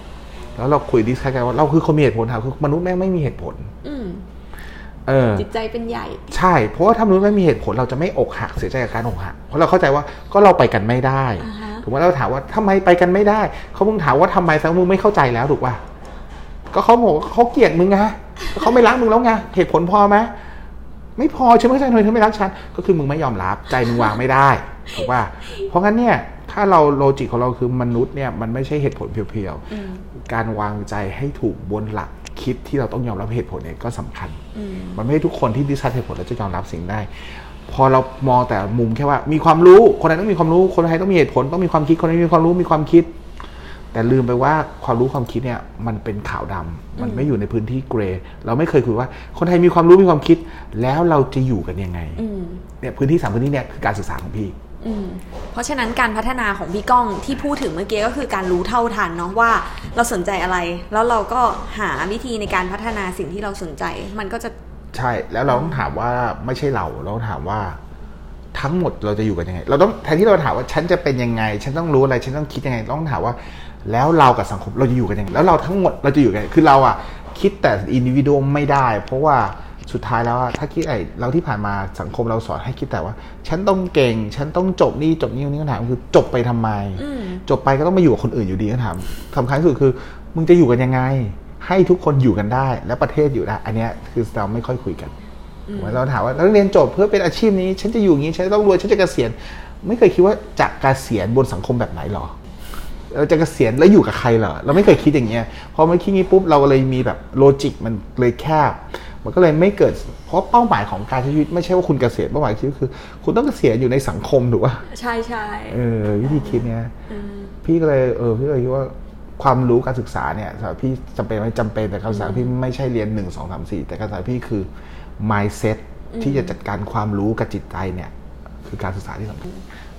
แล้วเราคุย discuss กันว่าเราคือคนมีเหตุผลค่ะคือมนุษย์แม่งไม่มีเหตุผลอืมเออ จิตใจเป็นใหญ่ ใช่ เพราะว่าถ้ามนุษย์ไม่มีเหตุผลเราจะไม่อกหักเสียใจกับการอกหักเพราะเราเข้าใจว่าก็เราไปกันไม่ได้อ่าฮะถูกไหมเราถามว่าทำไมไปกันไม่ได้เขาเพิ่งถามว่าทำไมแสดงว่ามึงไม่เข้าใจแล้วถูกป่ะก็เขาบอกว่าเขาเกลียดมึงไงเขาไม่รักมึงแล้วไงเหตุผลพอไหมไม่พอฉันไม่เข้าใจทำไมเธอไม่รักฉันก็คือมึงไม่ยอมรับใจมึงวางไม่ได้ถูกป่ะเพราะงั้นเนี่ยถ้าเราโลจิกของเราคือมนุษย์เนี่ยมันไม่ใช่เหตุผลเพียวๆการวางใจให้ถูกบนหลัก คิดที่เราต้องยอมรับเหตุผลเนี่ยก็สำคัญ มันไม่ใช่ทุกคนที่ดิสคัสเหตุผลแล้วจะยอมรับสิ่งได้ พอเรามองแต่มุมแค่ว่า มีความรู้คนไหนต้องมีความรู้คนไหนต้องมีเหตุผลต้องมีความคิดคนไหนมีความรู้มีความคิด แต่ลืมไปว่าความรู้ความคิดเนี่ยมันเป็นขาวดำมันไม่อยู่ในพื้นที่เกรย์เราไม่เคยคุยว่า คนไทยมีความรู้มีความคิด แล้วเราจะอยู่กันยังไงอืมเนี่ยพื้นที่สามพื้นที่เนี่ยคือการศึกษาของพี่อืม เพราะฉะนั้นการพัฒนาของพี่ก้องที่พูดถึงเมื่อกี้ก็คือการรู้เท่าทันเนาะว่าเราสนใจอะไร แล้วเราก็หาวิธีในการพัฒนาสิ่งที่เราสนใจ มันก็จะใช่แล้วเราต้องถามว่าไม่ใช่เราเราต้องถามว่าทั้งหมดเราจะอยู่กันยังไง เราต้องแทนที่เราถามว่าฉันจะเป็นยังไง ฉันต้องรู้อะไร ฉันต้องคิดยังไง ต้องถามว่า แล้วเรากับสังคมเราจะอยู่กันยังไง แล้วเราทั้งหมดเราจะอยู่กัน คือเราอะคิดแต่อินดิวิโดไม่ได้ เพราะว่า สุดท้ายแล้วอะถ้าคิดไอ้เราที่ผ่านมาสังคมเราสอนให้คิดแต่ว่า ฉันต้องเก่ง ฉันต้องจบนี่จบนี่นี่คำถามคือจบไปทำไม จบไปก็ต้องมาอยู่กับคนอื่นอยู่ดีคำถามสำคัญที่สุดคือ มึงจะอยู่กันยังไง ให้ทุกคนอยู่กันได้ และประเทศอยู่ได้ อันเนี้ยคือเราไม่ค่อยคุยกันเราถามว่าแล้วเรียนจบเพื่อเป็นอาชีพนี้ ฉันจะอยู่อย่างนี้ ฉันจะต้องรวยฉันจะเกษียณไม่เคยคิดว่าจะเกษียณบนสังคมแบบไหนหรอเราจะเกษียณแล้วอยู่กับใครเหรอเราไม่เคยคิดอย่างเงี้ยพอมันคิดงี้ปุ๊บเราเลยมีแบบโลจิกมันเลยแคบ มันก็เลยไม่เกิดเพราะเป้าหมายของการใช้ชีวิตไม่ใช่ว่าคุณเกษียณเป้าหมายชีวิตคือ คุณต้องเกษียณอยู่ในสังคมถูกป่ะใช่ใช่เออวิธีคิดเนี้ยพี่ก็เลยเออพี่ก็เลยคิดว่าความรู้การศึกษาเนี่ยสำหรับพี่จำเป็นไหมจำเป็นแต่การศึกษาพี่ไม่ใช่เรียนหนึ่งสองสามสี่แต่การศึกษาพี่คือ mindset ที่จะจัดการความรู้กับจิตใจเนี่ย คือการศึกษาที่สำคัญ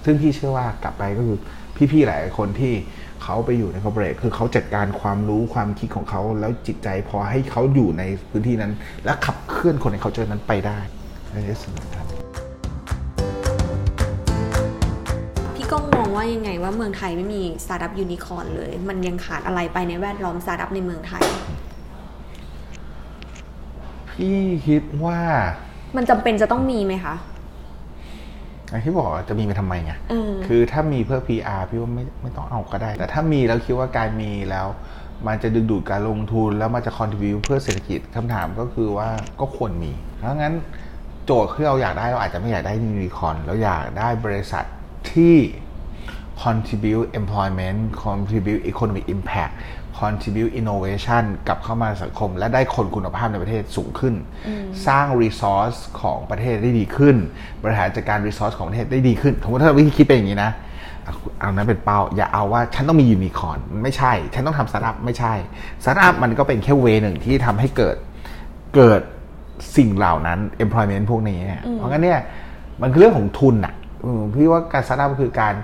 ซึ่งพี่เชื่อว่ากลับไปก็คือพี่ๆหลายคนที่เขาไปอยู่ในคอร์ปอเรทคือเขาจัดการความรู้ความคิดของเขาแล้วจิตใจพอให้เขาอยู่ในพื้นที่นั้น และขับเคลื่อนคนในเขาเจอนั้นไปได้ในที่สุดครับพี่ก้องมองว่ายังไงว่าเมืองไทยไม่มีสตาร์ทอัพยูนิคอร์นเลย มันยังขาดอะไรไปในแวดล้อมสตาร์ทอัพในเมืองไทย พี่คิดว่า มันจำเป็นจะต้องมีไหมคะ อย่างที่บอกจะมีไปทำไมไงเออคือถ้ามีเพื่อ PR พี่ว่าไม่ไม่ต้องเอาก็ได้ แต่ถ้ามีแล้วคิดว่าการมีแล้ว มันจะดึงดูดการลงทุนแล้วมันจะ contribute เพื่อเศรษฐกิจคำถามก็คือว่าก็ควรมี เพราะงั้นโจทย์ที่เราอยากได้เราอาจจะไม่อยากได้ยูนิคอร์นเราอยากได้บริษัทที่ contribute employment contribute economic impact contribute innovation กลับเข้ามาสังคม และได้คนคุณภาพในประเทศสูงขึ้น สร้าง resource ของประเทศได้ดีขึ้น บริหารจัดการ resource ของประเทศได้ดีขึ้นสมมติถ้าเราวิธีคิดเป็นอย่างนี้นะเอาเอานั้นเป็นเป้า อย่าเอาว่าฉันต้องมียูนิคอร์นไม่ใช่ ฉันต้องทำสตาร์ทอัพไม่ใช่สตาร์ทอัพมันก็เป็นแค่ way หนึ่งที่ทำให้เกิดเกิดสิ่งเหล่านั้น employment พวกนี้เนี่ยเพราะงั้นเนี่ยมันคือเรื่องของทุนอะอืมพี่ว่าการสตาร์ทอัพคือการ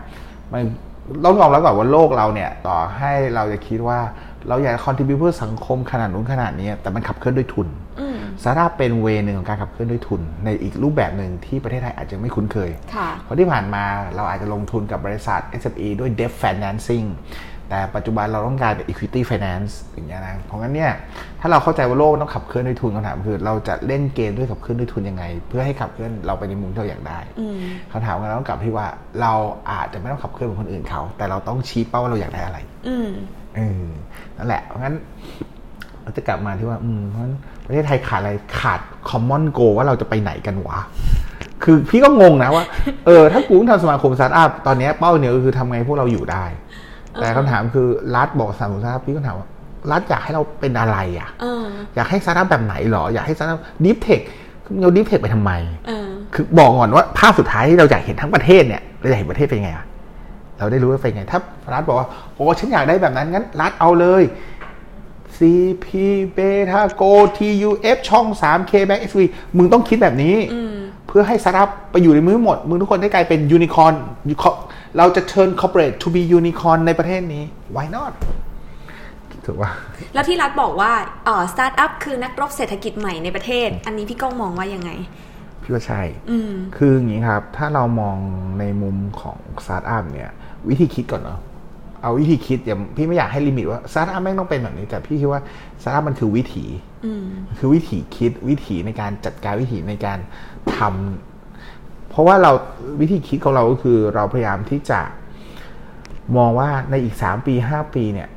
มัน ต้องยอมรับก่อนว่าโลกเราเนี่ยต่อให้เราจะคิดว่าเราอยาก contribute เพื่อสังคมขนาดนู้นขนาดนี้ แต่มันขับเคลื่อนด้วยทุนสตาร์ทอัพเป็น way หนึ่งของการขับเคลื่อนด้วยทุน ในอีกรูปแบบหนึ่งที่ประเทศไทยอาจจะไม่คุ้นเคยค่ะเพราะที่ผ่านมาเราอาจจะลงทุนกับบริษัท SME ด้วย debt financing แต่ปัจจุบันเราต้องการเป็น equity finance อย่างเงี้ยนะ เพราะงั้นเนี่ยถ้าเราเข้าใจว่าโลกต้องขับเคลื่อนด้วยทุนคำถามคือ เราจะเล่นเกมด้วยขับเคลื่อนด้วยทุนยังไง เพื่อให้ขับเคลื่อนเราไปในมุมที่เราอยากได้คำถามก็ต้องกลับที่ว่าเราอาจจะไม่ต้องขับเคลื่อนเหมือนคนอื่นเขา แต่เราต้องชี้เป้าว่าเราอยากได้อะไรอืมเออนั่นแหละ เพราะงั้นเราจะกลับมาที่ว่า อืมเพราะฉะนั้นประเทศไทยขาดอะไรขาด common goal ว่าเราจะไปไหนกันวะคือพี่ก็งงนะว่า เออ ถ้ากูทำสมาคมสตาร์ทอัพตอนนี้เป้าเนี่ยก็คือทำไงพวกเราอยู่ได้ แต่คำถามคือรัฐบอกสมาคมสตาร์ทอัพพี่ก็ถามว่ารัฐอยากให้เราเป็นอะไรอะเอออยากให้สตาร์ทอัพแบบไหนหรอ อยากให้สตาร์ทอัพดิฟเทคเราดิฟเทคไปทำไมเออคือบอกก่อนว่าภาพสุดท้ายที่เราอยากเห็นทั้งประเทศเนี่ยเราอยากเห็นประเทศเป็นยังไงอะเราได้รู้ว่าเป็นยังไง ถ้ารัฐบอกว่าโอ้ฉันอยากได้แบบนั้นงั้นรัฐเอาเลย CP Beta Go TUF ช่อง 3K Back SV มึงต้องคิดแบบนี้ เพื่อให้สตาร์ทอัพไปอยู่ในมือหมดมึงทุกคนได้กลายเป็นยูนิคอ n เราจะ turn corporate to be unicorn ในประเทศนี้ why not ถูกว่า แล้วที่รัฐบอกว่าเอ่อสตาร์ทอัพคือนักรบเศรษฐกิจใหม่ในประเทศ อันนี้พี่ก้องมองว่ายังไง พี่ว่าใช่อืมคืออย่างนี้ครับ ถ้าเรามองในมุมของสตาร์ทอัพเนี่ย วิธีคิดก่อนเนาะ เอาวิธีคิดอย่าพี่ไม่อยากให้ limit ว่าสตาร์ทอัพแม่งต้องเป็นแบบนี้ แต่พี่คิดว่าสตาร์ทอัพมันคือวิถีอืมคือวิถีคิดวิถีในการจัดการวิถีในการทำเพราะว่าเราวิธีคิดของเราก็คือเราพยายามที่จะมองว่าในอีกสามปีห้าปีเนี่ย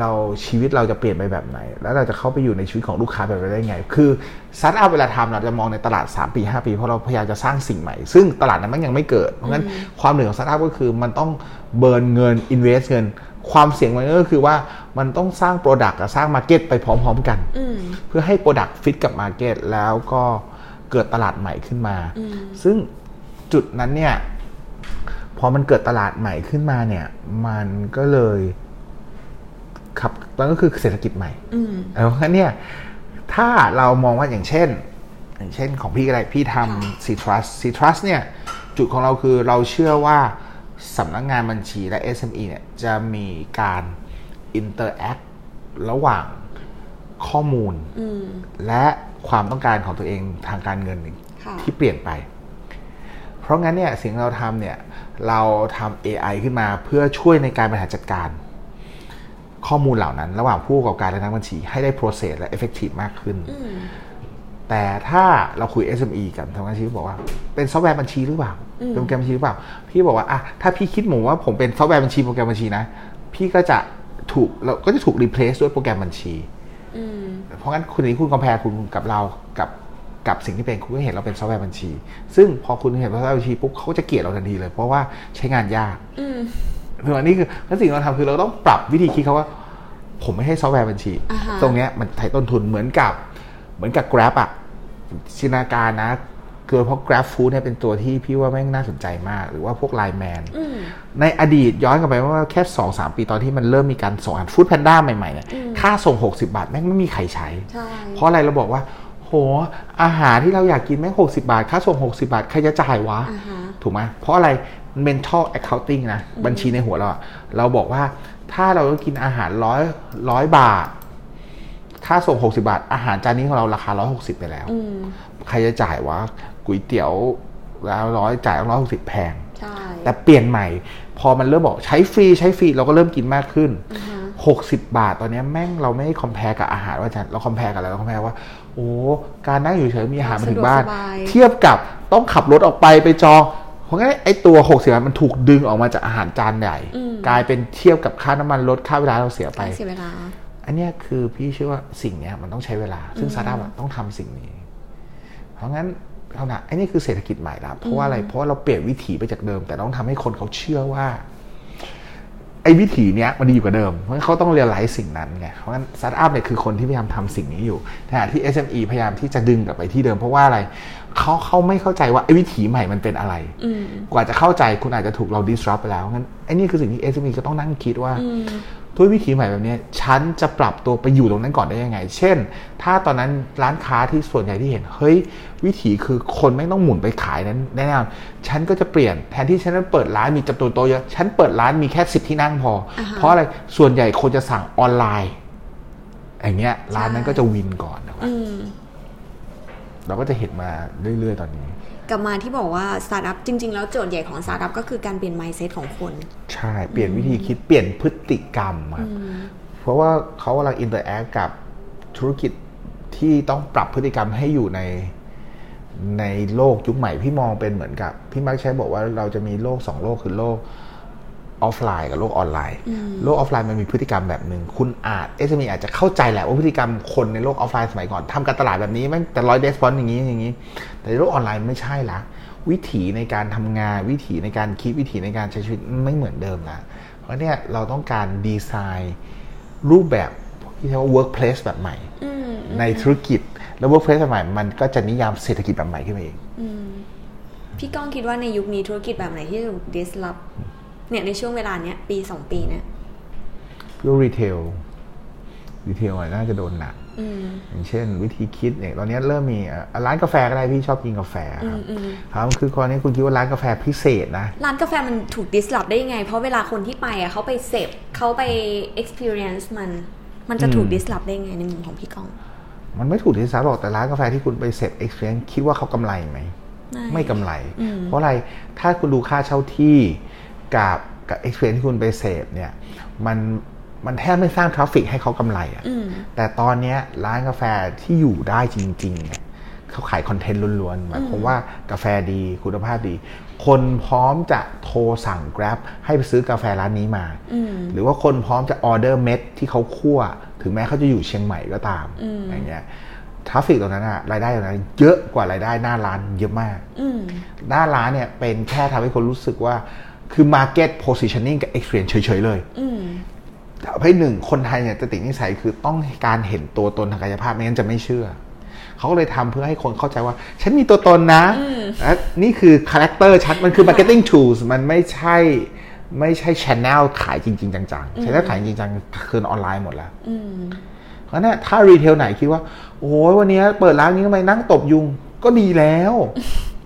เราชีวิตเราจะเปลี่ยนไปแบบไหน แล้วเราจะเข้าไปอยู่ในชีวิตของลูกค้าแบบนั้นได้ไง คือสตาร์ทอัพเวลาทำเราจะมองในตลาด 3 ปี 5 ปี เพราะเราพยายามจะสร้างสิ่งใหม่ ซึ่งตลาดนั้นมันยังไม่เกิด เพราะงั้นความเหนื่อยของสตาร์ทอัพก็คือมันต้อง burn เงิน invest เงิน ความเสี่ยงมันก็คือว่ามันต้องสร้าง product กับสร้าง market ไปพร้อม ๆ กันอืมเพื่อให้ product fit กับ market แล้วก็เกิดตลาดใหม่ขึ้นมา ซึ่งจุดนั้นเนี่ยพอมันเกิดตลาดใหม่ขึ้นมาเนี่ย มันก็เลย ขับมันก็คือเศรษฐกิจใหม่อืมเออเพราะฉะนั้นเนี่ยถ้าเรามองว่าอย่างเช่น อย่างเช่นของพี่ก็ได้พี่ทำ C Trust C Trust เนี่ยจุดของเราคือเราเชื่อว่าสำนักงานบัญชีและ SME เนี่ยจะมีการ interact ระหว่างข้อมูลอืมและความต้องการของตัวเองทางการเงินหนึ่งค่ะที่เปลี่ยนไป เพราะงั้นเนี่ยสิ่งที่เราทำเนี่ยเราทำ AI ขึ้นมาเพื่อช่วยในการบริหารจัดการ ข้อมูลเหล่านั้น ระหว่างผู้ประกอบการและนักบัญชี ให้ได้ process และ effective มากขึ้นอืมแต่ถ้าเราคุย SME กับทางอาชีพบอกว่าเป็นซอฟต์แวร์บัญชีหรือเปล่าเป็นโปรแกรมบัญชีหรือเปล่า พี่บอกว่าอะถ้าพี่คิดหมูว่าผมเป็นซอฟต์แวร์บัญชีโปรแกรมบัญชีนะ พี่ก็จะถูกเราก็จะถูก replace ด้วยโปรแกรมบัญชีอืมเพราะงั้นคุณนี้คุณคอมเพลคุณกับเรากับกับสิ่งที่เป็นคุณก็เห็นเราเป็นซอฟต์แวร์บัญชี ซึ่งพอคุณเห็นซอฟต์แวร์บัญชีปุ๊บเขาก็จะเกลียดเราทันทีเลย เพราะว่าใช้งานยาก อืมคืออันนี้คือแล้วสิ่งที่เราทำคือเราต้องปรับวิธีคิดเขาว่า ผมไม่ให้ซอฟต์แวร์บัญชีอ่าฮะตรงเนี้ยมันไถ่ต้นทุนเหมือนกับ เหมือนกับ Grab อะจินตนาการนะคือเพราะ Grab Food เนี่ยเป็นตัวที่พี่ว่าแม่งน่าสนใจมาก หรือว่าพวก Line Man อืมในอดีตย้อนกลับไปว่าแค่สองสามปีตอนที่มันเริ่มมีการส่งอาหารฟู้ดแพนด้าใหม่ๆเนี่ยค่าส่ง 60 บาท แม่งไม่มีใครใช้ใช่เพราะอะไรเราบอกว่า โห อาหารที่เราอยากกินแม่ง 60 บาท ค่าส่ง 60 บาท ใครจะจ่ายวะอ่าฮะถูกไหมเพราะอะไร mental accounting นะ บัญชีในหัวเราอะเราบอกว่าถ้าเราต้องกินอาหารร้อยร้อยบาทค่าส่ง60บาท อาหารจานนี้ของเราราคา160ไปแล้วอืมใครจะจ่ายวะก๋วยเตี๋ยวแล้วร้อยจ่ายร้อยหกสิบแพงใช่แต่เปลี่ยนใหม่ พอมันเริ่มบอกใช้ฟรีใช้ฟรีเราก็เริ่มกินมากขึ้น60บาทตอนเนี้ยแม่งเราไม่ได้คอมเพลกับอาหารว่าจะเราคอมเพลกับอะไรเราคอมเพลว่า โอ้การนั่งอยู่เฉยๆมีอาหารมาถึงบ้านสะดวกสบายเทียบกับต้องขับรถออกไปไปจอง เพราะงั้นไอ้ตัว60บาทมันถูกดึงออกมาจากอาหารจานใหญ่ กลายเป็นเทียบกับค่าน้ำมันรถค่าเวลาเราเสียไปเสียเวลาอันเนี้ยคือพี่เชื่อว่าสิ่งเนี้ยมันต้องใช้เวลา ซึ่งสตาร์ทอัพต้องทำสิ่งนี้ เพราะงั้นเอานะไอ้นี่คือเศรษฐกิจใหม่ละเพราะว่าอะไรเพราะว่าเราเปลี่ยนวิถีไปจากเดิม แต่ต้องทำให้คนเขาเชื่อว่า ไอ้วิถีเนี้ยมันดีอยู่กับเดิม เพราะฉะนั้นเขาต้องเรียนรู้สิ่งนั้นไงเพราะฉะนั้นสตาร์ทอัพเนี่ยคือคนที่พยายามทำสิ่งนี้อยู่ขณะที่ SME พยายามที่จะดึงกลับไปที่เดิมเพราะว่าอะไร เขาเขาไม่เข้าใจว่าไอ้วิถีใหม่มันเป็นอะไร กว่าจะเข้าใจคุณอาจจะถูกเรา disrupt ไปแล้วงั้นไอ้นี่คือสิ่งที่ SME ก็ต้องนั่งคิดว่าด้วยวิธีใหม่แบบนี้ฉันจะปรับตัวไปอยู่ตรงนั้นก่อนได้ยังไง เช่น ถ้าตอนนั้นร้านค้าที่ส่วนใหญ่ที่เห็น เฮ้ย วิธีคือคนไม่ต้องหมุนไปขายนั้นแน่นอนฉันก็จะเปลี่ยนแทนที่ฉันจะเปิดร้านมีจำนวนโต๊ะเยอะ ฉันเปิดร้านมีแค่สิบที่นั่งพอ เพราะอะไร ส่วนใหญ่คนจะสั่งออนไลน์ อย่างเงี้ย ร้านนั้นก็จะ win ก่อนนะครับ เราก็จะเห็นมาเรื่อย ๆ ตอนนี้ กลับมาที่บอกว่าสตาร์ทอัพจริง ๆ แล้วโจทย์ใหญ่ของสตาร์ทอัพก็คือการเปลี่ยน mindset ของคน ใช่ เปลี่ยนวิธีคิดเปลี่ยนพฤติกรรมครับเพราะว่าเขากำลัง interact กับธุรกิจที่ต้องปรับพฤติกรรมให้อยู่ในในโลกยุคใหม่พี่มองเป็นเหมือนกับ พี่มักใช้บอกว่าเราจะมีโลกสองโลกคือโลก ออฟไลน์กับโลกออนไลน์ โลกออฟไลน์มันมีพฤติกรรมแบบหนึ่งคุณอาจ SME อาจจะเข้าใจแหละว่าพฤติกรรมคนในโลกออฟไลน์สมัยก่อนทำการตลาดแบบนี้มันจะได้ respond อย่างนี้อย่างนี้ แต่ในโลกออนไลน์ไม่ใช่ละวิถีในการทำงาน วิถีในการคิดวิถีในการใช้ชีวิตไม่เหมือนเดิมละเพราะเนี่ยเราต้องการดีไซน์รูปแบบที่เรียกว่า workplace แบบใหม่ในธุรกิจแล้ว workplace แบบใหม่มันก็จะนิยามเศรษฐกิจแบบใหม่ขึ้นมาเองพี่ก้องคิดว่าในยุคนี้ธุรกิจแบบไหนที่ถูก disrupt เนี่ยในช่วงเวลาเนี้ยปีสองปีเนี่ยพวก retail retail น่าจะโดนหนักอย่างเช่น วิธีคิดเนี่ยตอนนี้เริ่มมีร้านกาแฟก็ได้พี่ชอบกินกาแฟครับครับคือตอนนี้คุณคิดว่าร้านกาแฟพิเศษนะ ร้านกาแฟมันถูก disrupt ได้ยังไง เพราะเวลาคนที่ไปอะเขาไปเสพเขาไป experience มัน มันจะถูก disrupt ได้ยังไงในมุมของพี่ก้อง มันไม่ถูก disrupt หรอกแต่ร้านกาแฟที่คุณไปเสพ experience คิดว่าเขากำไรไหม ไม่กำไร เพราะอะไรถ้าคุณดูค่าเช่าที่ กับกับ experience ที่คุณไปเสพเนี่ยมันมันแทบไม่สร้าง traffic ให้เขากำไรอะ่ะแต่ตอนนี้ร้านกาแฟที่อยู่ได้จริงๆเนี่ยเขาขายคอนเทนต์ล้วนๆหมายความว่ากาแฟดีคุณภาพดี คนพร้อมจะโทรสั่ง Grab ให้ไปซื้อกาแฟร้านนี้มา หรือว่าคนพร้อมจะออเดอร์เม็ดที่เขาคั่ว ถึงแม้เขาจะอยู่เชียงใหม่ก็ตามอย่างเงี้ย traffic ตรงนั้นอะรายได้ตรงนั้นเยอะกว่ารายได้หน้าร้านเยอะมากหน้าร้านเนี่ยเป็นแค่ทำให้คนรู้สึกว่า คือ Market Positioning กับ Experience เฉยๆเลยทำให้หนึ่งคนไทยเนี่ยจะติดนิสัยคือต้องการเห็นตัวตนทางกายภาพไม่งั้นจะไม่เชื่อ เขาก็เลยทำเพื่อให้คนเข้าใจว่า ฉันมีตัวตนนะและนี่คือคาแรคเตอร์ชัดมันคือ marketing tools มันไม่ใช่ไม่ใช่ channel ขายจริง ๆ จังๆ channel ขายจริงจังคือออนไลน์หมดแล้วเพราะนั้นถ้า retail ไหนคิดว่า โอ้ยวันนี้เปิดร้านนี้ทำไมนั่งตบยุงก็ดีแล้ว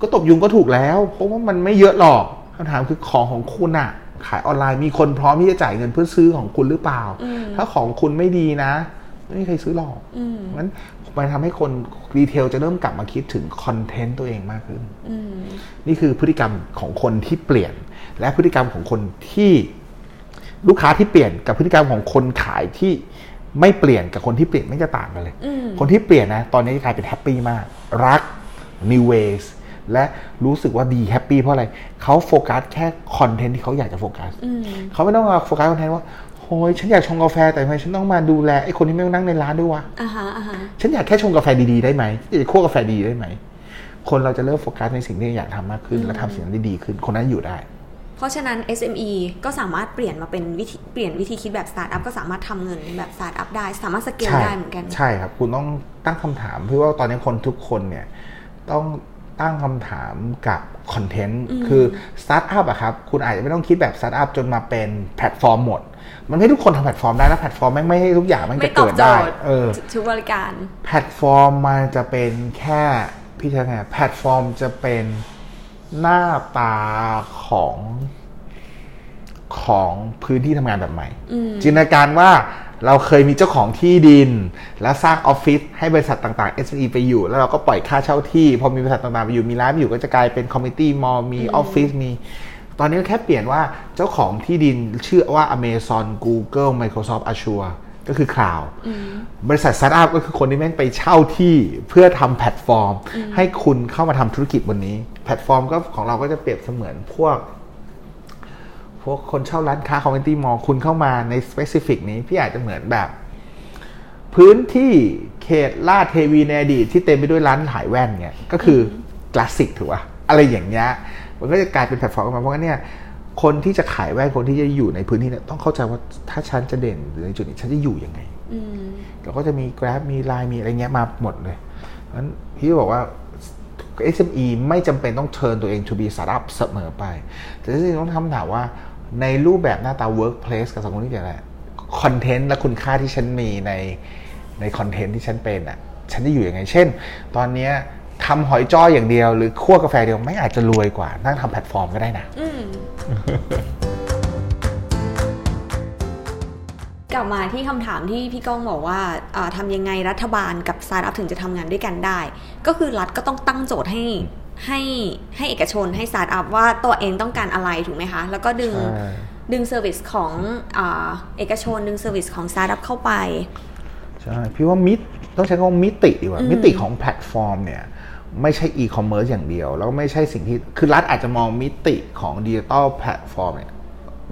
ก็ตบยุงก็ถูกแล้ว เพราะว่ามันไม่เยอะหรอก คำถามคือของของคุณอะขายออนไลน์มีคนพร้อมที่จะจ่ายเงินเพื่อซื้อของคุณหรือเปล่า ถ้าของคุณไม่ดีนะ ไม่มีใครซื้อหรอกงั้นมันทำให้คน retail จะเริ่มกลับมาคิดถึงคอนเทนต์ตัวเองมากขึ้นนี่คือพฤติกรรมของคนที่เปลี่ยน และพฤติกรรมของคนที่ลูกค้าที่เปลี่ยนกับพฤติกรรมของคนขายที่ไม่เปลี่ยนกับคนที่เปลี่ยนไม่จะต่างกันเลย คนที่เปลี่ยนนะ ตอนนี้กลายเป็นแฮปปี้มาก รัก new ways และรู้สึกว่าดีแฮปปี้เพราะอะไรเขาโฟกัสแค่คอนเทนต์ที่เขาอยากจะโฟกัสเขาไม่ต้องมาโฟกัสคอนเทนต์ว่าโอ้ยฉันอยากชงกาแฟแต่ทำไมฉันต้องมาดูแลไอ้คนที่ไม่นั่งในร้านด้วยวะฉันอยากแค่ชงกาแฟดีๆได้ไหมอยากคั่วกาแฟดีได้ไหมคนเราจะเริ่มโฟกัสในสิ่งที่อยากทำมากขึ้น และทำสิ่งนั้นได้ดีขึ้นคนนั้นอยู่ได้ เพราะฉะนั้น SME ก็สามารถเปลี่ยนมาเป็นวิธีเปลี่ยนวิธีคิดแบบสตาร์ทอัพก็สามารถทำเงินแบบสตาร์ทอัพได้ สามารถสเกลได้เหมือนกัน ใช่ครับ คุณต้องตั้งคำถามเพื่อว่าตอนนี้คนทุกคนเนี่ยต้อง ตั้งคำถามกับคอนเทนต์คือสตาร์ทอัพอะครับ คุณอาจจะไม่ต้องคิดแบบสตาร์ทอัพจนมาเป็นแพลตฟอร์มหมด มันไม่ทุกคนทำแพลตฟอร์มได้นะแพลตฟอร์มไม่ให้ทุกอย่างมันจะเกิดได้เออทุกบริการ แพลตฟอร์มมันจะเป็นแค่พี่จะไงแพลตฟอร์มจะเป็นหน้าตาของของพื้นที่ทำงานแบบใหม่ จินตนาการว่า เราเคยมีเจ้าของที่ดิน แล้วสร้างออฟฟิศให้บริษัทต่างๆ SME ไปอยู่ แล้วเราก็ปล่อยค่าเช่าที่ พอมีบริษัทต่างๆไปอยู่มีร้านอยู่ก็จะกลายเป็น community mall มีออฟฟิศมีตอนนี้แค่เปลี่ยนว่าเจ้าของที่ดินชื่อว่า Amazon Google Microsoft Azure ก็คือ cloud บริษัทสตาร์ทอัพก็คือคนที่แม่งไปเช่าที่เพื่อทำแพลตฟอร์ม ให้คุณเข้ามาทำธุรกิจบนนี้ แพลตฟอร์มก็ของเราก็จะเปรียบเสมือนพวกพ วกคนเช่าร้านค้า community mall คุณเข้ามาใน specific นี้พี่อาจจะเหมือนแบบ พื้นที่เขตราชเทวีในอดีตที่เต็มไปด้วยร้านขายแว่นเนี่ยก็คือ cluster ถูกป่ะอะไรอย่างเงี้ยมันก็จะกลายเป็นแพลตฟอร์มมาเพราะงั้นเนี่ยคนที่จะขายแว่นคนที่จะอยู่ในพื้นที่เนี่ยต้องเข้าใจว่าถ้าฉันจะเด่นหรือในจุดนี้ฉันจะอยู่ยังไงอืมเราก็จะมี Grab มี Line มีอะไรเงี้ยมาหมดเลยเพราะฉะนั้นพี่บอกว่า SME ไม่จำเป็นต้องเชิญตัวเอง to be startup เสมอไป แต่ที่จริงต้องทำถามว่า ในรูปแบบหน้าตา workplace กับสังคมที่เกี่ยวอะไรคอนเทนต์และคุณค่าที่ฉันมีในในคอนเทนต์ที่ฉันเป็นอะฉันจะอยู่ยังไง เช่น ตอนเนี้ยทำหอยจ้ออย่างเดียว หรือคั่วกาแฟเดียวไม่อาจจะรวยกว่า นั่งทำแพลตฟอร์มก็ได้นะอืมกลับมาที่คำถามที่พี่ก้องบอกว่าอ่าทำยังไงรัฐบาลกับสตาร์ทอัพถึงจะทำงานด้วยกันได้ ก็คือรัฐก็ต้องตั้งโจทย์ให้ ให้ให้เอกชนให้สตาร์ทอัพว่าตัวเองต้องการอะไรถูกไหมคะ แล้วก็ดึงใช่ดึง service ของอาเอกชนดึง service ของสตาร์ทอัพเข้าไป ใช่ พี่ว่ามิตต้องใช้คำว่ามิติดีกว่าอืมมิติของแพลตฟอร์มเนี่ยไม่ใช่อีคอมเมิร์ซอย่างเดียว แล้วไม่ใช่สิ่งที่ คือรัฐอาจจะมองมิติของดิจิตอลแพลตฟอร์มเนี่ย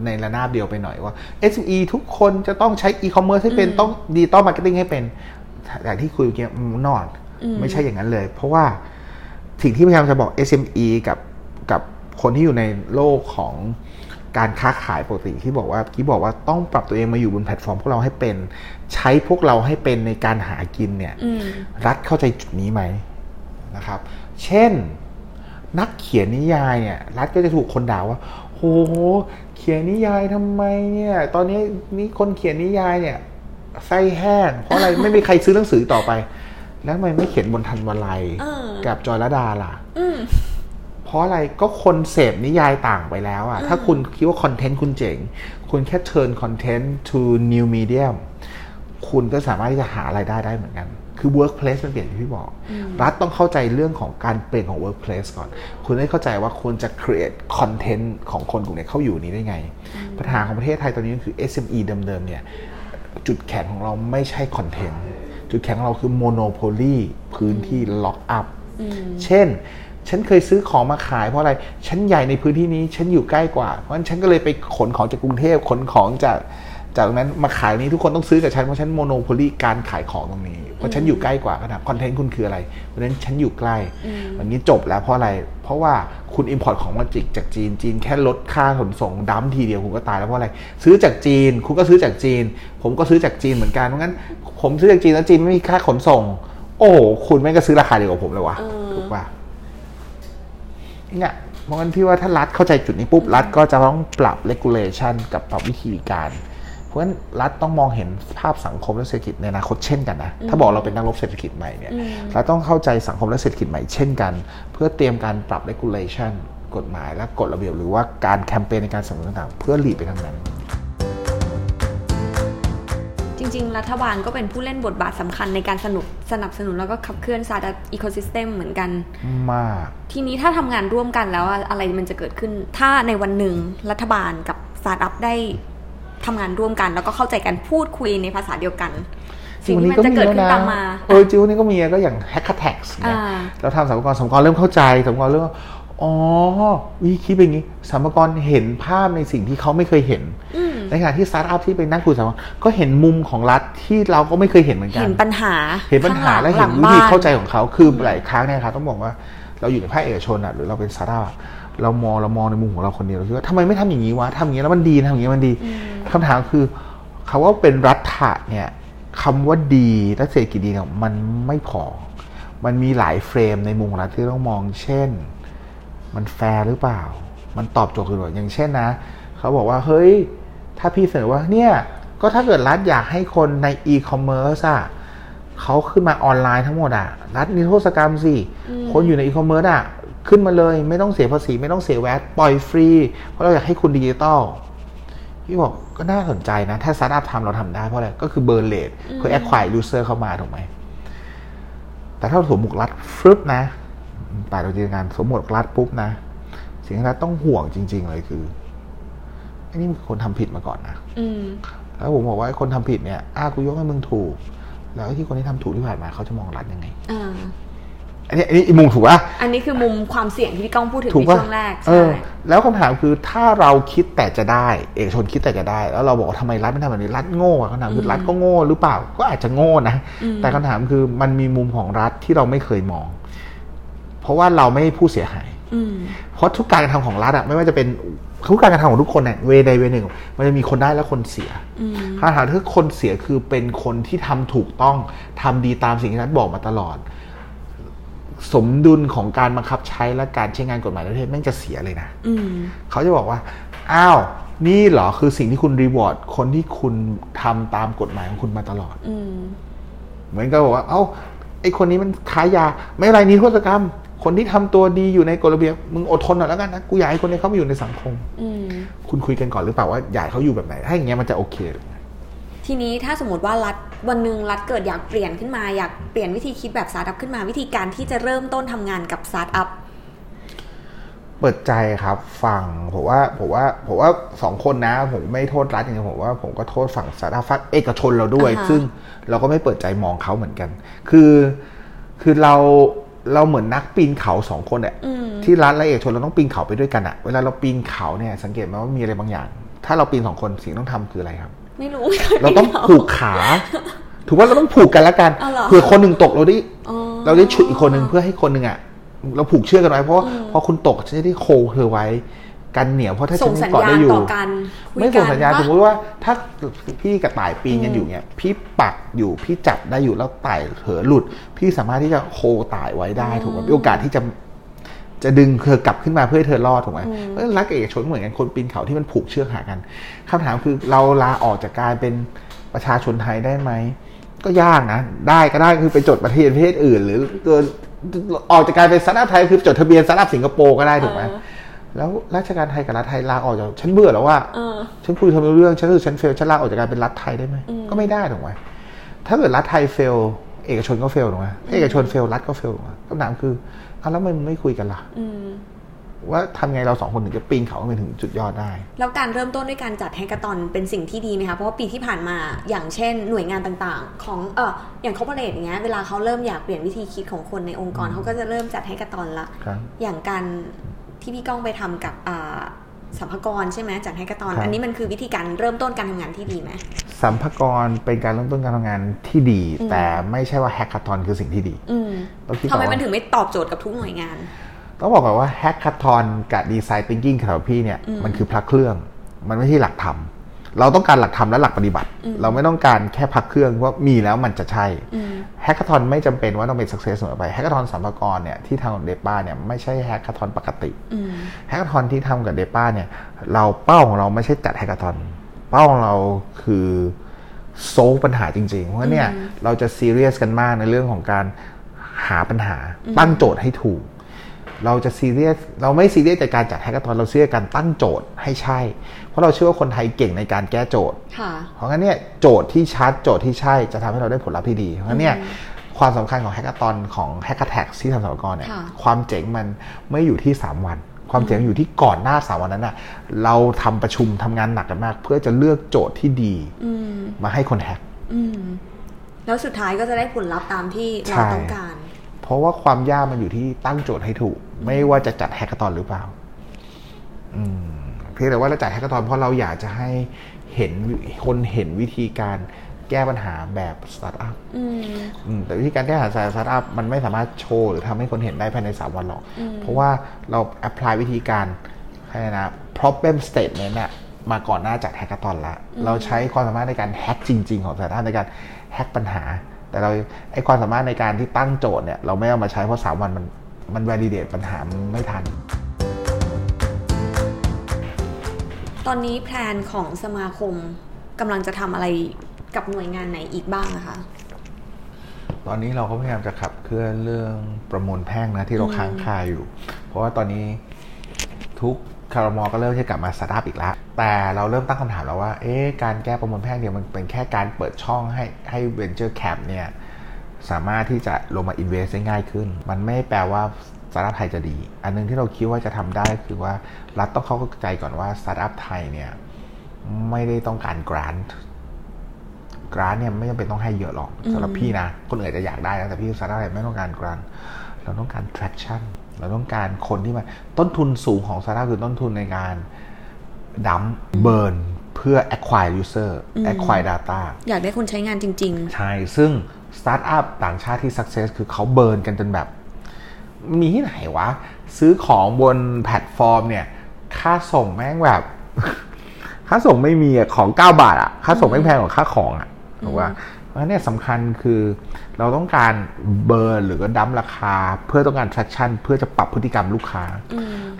ในระนาบเดียวไปหน่อยว่า SME ทุกคนจะต้องใช้อีคอมเมิร์ซให้เป็นต้อง digital marketing ให้เป็นอย่างที่คุยเมื่อกี้นอน ไม่ใช่อย่างนั้นเลย เพราะว่า สิ่งที่พยายามจะบอก SME กับกับคนที่อยู่ในโลกของการค้าขายปกติที่บอกว่าที่บอกว่าต้องปรับตัวเองมาอยู่บนแพลตฟอร์มพวกเราให้เป็น ใช้พวกเราให้เป็นในการหากินเนี่ยอืมรัฐเข้าใจจุดนี้ไหมนะครับ เช่น นักเขียนนิยายเนี่ยรัฐก็จะถูกคนด่าว่าโหเขียนนิยายทำไมเนี่ย ตอนนี้นี่คนเขียนนิยายเนี่ยไส้แห้งเพราะอะไรไม่มีใครซื้อหนังสือต่อไป แล้วทำไมไม่เขียนบนทันวลัยเออกับจอยระดาล่ะอืมเพราะอะไรก็คนเสพนิยายต่างไปแล้วอะถ้าคุณคิดว่าคอนเทนต์คุณเจ๋ง คุณแค่ turn content to new medium คุณก็สามารถที่จะหารายได้ได้เหมือนกัน คือ workplace มันเปลี่ยนที่พี่บอก รัฐต้องเข้าใจเรื่องของการเปลี่ยนของ workplace ก่อน คุณได้เข้าใจว่าคุณจะ create content ของคนกลุ่มนี้เข้าอยู่นี้ได้ไง ปัญหาของประเทศไทยตอนนี้ก็คือ SME เดิมๆเนี่ย จุดแข็งของเราไม่ใช่คอนเทนต์ จุดแข็งของเราคือ monopoly พื้นที่ lock up เช่น ฉันเคยซื้อของมาขายเพราะอะไร ฉันใหญ่ในพื้นที่นี้ ฉันอยู่ใกล้กว่า เพราะฉะนั้นฉันก็เลยไปขนของจากกรุงเทพขนของจากจากนั้นมาขายนี้ทุกคนต้องซื้อกับฉันเพราะฉัน monopoly การขายของตรงนี้เพ ราะฉันอยู่ใกล้กว่าก็ถามคอนเทนต์คุณคืออะไรเพราะฉะนั้นฉันอยู่ใกล้วันนี้จบแล้วเพราะอะไร เพราะว่าคุณ import ของมาจิกจากจีนจีนแค่ลดค่าขนส่ง dump ทีเดียวคุณก็ตายแล้วเพราะอะไร ซื้อจากจีน คุณก็ซื้อจากจีน ผมก็ซื้อจากจีนเหมือนกันเพราะงั้น ผมซื้อจากจีนแล้วจีนไม่มีค่าขนส่ง โอ้โหคุณแม่งก็ซื้อราคาเดียวกับผมเลยวะเออถูกป่ะเนี่ยเพราะงั้นพี่ว่าถ้ารัฐเข้าใจจุดนี้ปุ๊บรัฐก็จะต้องปรับ regulation กับปรับวิธีการเพ ราะฉะนั้นรัฐต้องมองเห็นภาพสังคมและเศรษฐกิจในอนาคตเช่นกันนะ ถ้าบอกเราเป็นนักรบเศรษฐกิจใหม่เนี่ยเราต้องเข้าใจสังคมและเศรษฐกิจใหม่เช่นกัน เพื่อเตรียมการปรับ regulation กฎหมายและกฎระเบียบหรือว่าการแคมเปญในการสนับสนุนต่างๆ เพื่อ lead ไปทางนั้น จริง ๆ รัฐบาลก็เป็นผู้เล่นบทบาทสำคัญในการสนุกสนับสนุนแล้วก็ขับเคลื่อนสตาร์ทอัพ ecosystem เหมือนกัน มาก ทีนี้ถ้าทำงานร่วมกันแล้วอะอะไรมันจะเกิดขึ้น ถ้าในวันหนึ่งรัฐบาลกับสตาร์ทอัพได้ ทำงานร่วมกัน แล้วก็เข้าใจกันพูดคุยในภาษาเดียวกันสิ่งที่มันจะเกิดขึ้นตามมาเออจริงวันนี้ก็มีก็อย่าง HackaTax เนี่ยอ่าเราทำสรรพากรสรรพากรเริ่มเข้าใจสรรพากรเริ่มว่าอ๋อวิธีคิดเป็นอย่างนี้สรรพากรเห็นภาพในสิ่งที่เขาไม่เคยเห็น ในขณะที่สตาร์ทอัพที่ไปนั่งคุยสรรพากรก็เห็นมุมของรัฐที่เราก็ไม่เคยเห็นเหมือนกัน เห็นปัญหา เห็นปัญหาข้งและหเห็ลันงวิธีบ้นเข้าใจของเขา คือหลายครั้งเนี่ยครับต้องบอกว่าเราอยู่ในภาคเอกชนอะหรือเราเป็นสตาร์ทอัพอะ เรามองเรามองในมุมของเราคนเดียวเราคิดว่าทำไมไม่ทำอย่างนี้วะทำอย่างนี้แล้วมันดีทำอย่างนี้มันดีคำถามคือคำว่าเป็นรัฐะเนี่ยคำว่าดีและเศรษฐกิจดีเนี่ยมันไม่พอ มันมีหลาย frame ในมุมของรัฐที่ต้องมอง เช่น มันแฟร์หรือเปล่า มันตอบโจทย์คือแบบอย่างเช่นนะ เขาบอกว่า เฮ้ย ถ้าพี่เสนอว่าเนี่ย ก็ถ้าเกิดรัฐอยากให้คนในอีคอมเมิร์ซอะเขาขึ้นมาออนไลน์ทั้งหมดอะรัฐนิรโทษกรรมสิ คนอยู่ในอีคอมเมิร์ซอะ ขึ้นมาเลยไม่ต้องเสียภาษี ไม่ต้องเสีย VAT ปล่อยฟรี เพราะเราอยากให้คุณดิจิตอลพี่บอกก็น่าสนใจนะ ถ้าสตาร์ทอัพทำเราทำได้เพราะอะไร ก็คือ burn rate เพื่อ acquire user เข้ามาถูกไหม แต่ถ้าสมมติรัฐฟึบนะป่าเราจินตนาการสมมติรัฐปุ๊บนะ สิ่งที่รัฐต้องห่วงจริง ๆ เลยคือไอ้นี่มันคนทำผิดมาก่อนนะอืมแล้วผมบอกว่าไอ้คนทำผิดเนี่ยอ้ากูยกให้มึงถูก แล้วไอ้ที่คนที่ทำถูกที่ผ่านมาเขาจะมองรัฐยังไง อ่าอันนี้อันนี้อีกมุมถูกปะอันนี้คือมุมความเสี่ยงที่พี่ก้องพูดถึงถูกในปะช่วงแรกเอใช่อแล้วคำถามคือถ้าเราคิดแต่จะได้ เอกชนคิดแต่จะได้ แล้วเราบอกว่าทำไมรัฐไม่ทำแบบนี้รัฐโง่อะคำถามคือรัฐก็โง่หรือเปล่าก็อาจจะโง่นะแต่คำถามคือมันมีมุมของรัฐที่เราไม่เคยมอง เพราะว่าเราไม่ใช่ผู้เสียหายอืมเพราะทุกการกระทำของรัฐอะไม่ว่าจะเป็นทุกการกระทำของทุกคนเนี่ยเวใดเวหนึ่ง มันจะมีคนได้และคนเสียอืมคำถามคือคนเสียคือเป็นคนที่ทำถูกต้องทำดีตามสิ่งที่รัฐบอกมาตลอด สมดุลของการบังคับใช้และการใช้งานกฎหมายในประเทศแม่งจะเสียเลยนะอืมเขาจะบอกว่า อ้าว นี่เหรอคือสิ่งที่คุณรีวอร์ดคนที่คุณทำตามกฎหมายของคุณมาตลอดอืมเหมือนกับบอกว่า เอ้าไอคนนี้มันค้ายา ไม่เป็นไรนิรโทษกรรม คนที่ทำตัวดีอยู่ในกฎระเบียบมึงอดทนหน่อยแล้วกันนะกูอยากให้คนนี้เข้ามาอยู่ในสังคมอืมคุณคุยกันก่อนหรือเปล่าว่าอยากให้เขาอยู่แบบไหนถ้าอย่างเงี้ยมันจะโอเค ทีนี้ถ้าสมมติว่ารัฐวันหนึ่งรัฐเกิดอยากเปลี่ยนขึ้นมาอยากเปลี่ยนวิธีคิดแบบสตาร์ทอัพขึ้นมา วิธีการที่จะเริ่มต้นทำงานกับสตาร์ทอัพเปิดใจครับฟังผมว่าผมว่าผมว่าสองคนนะ ผมไม่โทษรัฐอย่างเดียวผมว่าผมก็โทษฝั่งสาธารณเอกชนเราด้วยอ่าฮะซึ่งเราก็ไม่เปิดใจมองเขาเหมือนกัน คือคือเราเราเหมือนนักปีนเขาสองคนอะอืมที่รัฐและเอกชนเราต้องปีนเขาไปด้วยกันอะเวลาเราปีนเขาเนี่ยสังเกตไหมว่ามีอะไรบางอย่าง ถ้าเราปีนสองคนสิ่งที่ต้องทำคืออะไรครับ ไม่รู้ไม่คยเราต้องปีนขผูกขา ถือว่าเราต้องผูกกันแล้วกันอ๋อเหรอเผื่อคนหนึ่งตกเราได้อ๋อเราได้ฉุดอีกคนหนึ่งเพื่อให้คนหนึ่งอะเราผูกเชือกกันไว้เพราะว่าพอคุณตกฉันจะได้โคเธอไว้กันเหนียวเพราะถ้าฉัส่นงยังสัญเกาะญาได้ณอยู่ต่อกันคุยไม่ส่งสัญญาณกันสมมติว่าถ้าพี่กับต่ายปีนกันอยู่เนี่ยพี่ปักอยู่พี่จับได้อยู่แล้วต่ายเผลอหลุด พี่สามารถที่จะโคต่ายไว้ได้ถูกไหมมีโอกาสที่จะ จะดึงเธอกลับขึ้นมาเพื่อให้เธอรอดถูกไหมเพราะฉะนั้นรักกับเอกชนเหมือนกันคนปีนเขาที่มันผูกเชือกหากันคำถามคือเราลาออกจากการเป็นประชาชนไทยได้ไหมก็ยากนะ ได้ก็ได้คือไปจดประเทศประเทศอื่น หรือตัวออกจากการเป็นสตาร์ทอัพไทยคือจดทะเบียนสตาร์ทอัพสิงคโปร์ก็ได้ถูกไหมเออแล้วราชการไทยกับรัฐไทยลาออกจากฉันเบื่อแล้วว่าเออฉันคุยทำไม่รู้เรื่องฉันรู้สึกฉัน fail ฉันลาออกจากการเป็นรัฐไทยได้ไหมก็ไม่ได้ถูกไหมถ้าเกิดรัฐไทย fail เอกชนก็ fail ถูกไหมถ้าเอกชน fail รัฐก็ fail ถูกไหมคำถามคือเอาแล้วมันไม่คุยกันล่ะอืมว่าทำไงเราสองคนถึงจะปีนเขาไปถึงจุดยอดได้ แล้วการเริ่มต้นด้วยการจัด hackathon เป็นสิ่งที่ดีไหมคะเพราะว่าปีที่ผ่านมาอย่างเช่น หน่วยงานต่างๆ ของเอออย่าง corporate อย่างเงี้ยเวลาเขาเริ่มอยากเปลี่ยนวิธีคิดของคนในองค์กรเขาก็จะเริ่มจัด hackathon ละครับอย่างการที่พี่ก้องไปทำกับอ่าสรรพากรใช่ไหมจัด hackathon ครับอันนี้มันคือวิธีการเริ่มต้นการทำงานที่ดีไหม สรรพากรเป็นการเริ่มต้นการทำงานที่ดี แต่ไม่ใช่ว่าแฮก a า t อนคือสิ่งที่ดีอืมต้องคิดทำไมก่อนว่ามันถึงไม่ตอบโจทย์กับทุกหน่วยงาน ต้องบอกก่อนว่าแฮก a า t อนกับดีไซน์ทิงกิ้งสำหรับพี่เนี่ยมันคือพระเครื่อง มันไม่ใช่หลักธรรมเราต้องการหลักธรรมและหลักปฏิบัติ เราไม่ต้องการแค่พักเครื่องว่ามีแล้วมันจะใช่แฮก a า t อนไม่จำเป็นว่าต้องเป็นสักเซสเสมอไปแฮก a า t อนสัมภากระเนี่ยที่ทางเดป้าเนี่ยไม่ใช่แฮก a า t อนปกติอืมแฮก a า t อนที่ทำกับเดป้าเนี่ยเราเป้าของเราไม่ใช่จัดแฮก a า t อน เป้าของเราคือโซลปัญหาจริงๆ เพราะเนี่ยเราจะซีเรียสกันมากในเรื่องของการหาปัญหาตั้งโจทย์ให้ถูก เราจะซีเรียสเราไม่ซีเรียสในการจัดแฮก a า t อนเราซีเรียสการตั้งโจทย์ให้ใช่ เพราะเราเชื่อว่าคนไทยเก่งในการแก้โจทย์ค่ะเพราะงั้นเนี่ยโจทย์ที่ชัดโจทย์ที่ใช่จะทำให้เราได้ผลลัพธ์ที่ดี เพราะงั้นเนี่ยความสำคัญของแฮก a า t อนของแฮก a แท็กที่ทำสมกรเนี่ยค่ะความเจ๋งมันไม่อยู่ที่ 3 วัน ความเจ๋งอยู่ที่ก่อนหน้า3วันนั้นน่ะ เราทำประชุมทำงานหนักกันมาก เพื่อจะเลือกโจทย์ที่ดีอืมมาให้คน hackอืมแล้วสุดท้ายก็จะได้ผลลัพธ์ตามที่เราใช่ต้องการ เพราะว่าความยากมันอยู่ที่ตั้งโจทย์ให้ถูก ไม่ว่าจะจัด hackathon หรือเปล่าอืมเพียงแต่ว่าเราจัด hackathon เพราะเราอยากจะให้เห็นคนเห็นวิธีการ แก้ปัญหาแบบสตาร์ทอัพอืมอืมแต่วิธีการแก้ปัญหาสตาร์ทอัพมันไม่สามารถโชว์หรือทำให้คนเห็นได้ภายใน 3 วันหรอก เพราะว่าเรา apply วิธีการอะไรนะ problem statement น่ะมาก่อนหน้าจัด hackathon ละ เราใช้ความสามารถในการ hack จริง ๆ ของสตาร์ทอัพในการแฮกปัญหา แต่เราไอความสามารถในการที่ตั้งโจทย์เนี่ยเราไม่เอามาใช้เพราะ 3 วันมันมัน validate ปัญหามันไม่ทันตอนนี้แพลนของสมาคมกำลังจะทำอะไร กับหน่วยงานไหนอีกบ้างอะคะ ตอนนี้เราก็พยายามจะขับเคลื่อนเรื่องประมวลแพ่งนะที่เราค้างคาอยู่ เพราะว่าตอนนี้ทุกคารมอก็เริ่มที่จะกลับมาสตาร์ทอัพอีกแล้ว แต่เราเริ่มตั้งคำถามแล้วว่า เอ๊ะ การแก้ประมวลแพ่งเนี่ยมันเป็นแค่การเปิดช่องให้ให้ venture cap เนี่ยสามารถที่จะลงมา invest ได้ง่ายขึ้น มันไม่แปลว่าสตาร์ทอัพไทยจะดี อันนึงที่เราคิดว่าจะทำได้คือว่ารัฐต้องเข้าใจก่อนว่าสตาร์ทอัพไทยเนี่ยไม่ได้ต้องการ grant กรานเนี่ยไม่จำเป็นต้องให้เยอะหรอกสำหรับพี่นะคนอื่นอาจจะอยากได้นะแต่พี่สตาร์ทอัพไม่ต้องการ grant เราต้องการ traction เราต้องการคนที่มาต้นทุนสูงของสตาร์ทอัพคือต้นทุนในการdump burn เพื่อ acquire user acquire data อยากได้คนใช้งานจริงใช่ ซึ่งสตาร์ทอัพต่างชาติที่ success คือเขา burn กันจนแบบ มีที่ไหนวะ ซื้อของบนแพลตฟอร์มเนี่ย ค่าส่งแม่งแบบ ค่าส่งไม่มีอะของ 9 บาทอะค่าส่งไม่แพงกว่าค่าของอะ ถูกป่ะเพราะฉะนั้นเนี่ยสำคัญคือเราต้องการ burn หรือก็ dump ราคา เพื่อต้องการ traction เพื่อจะปรับพฤติกรรมลูกค้า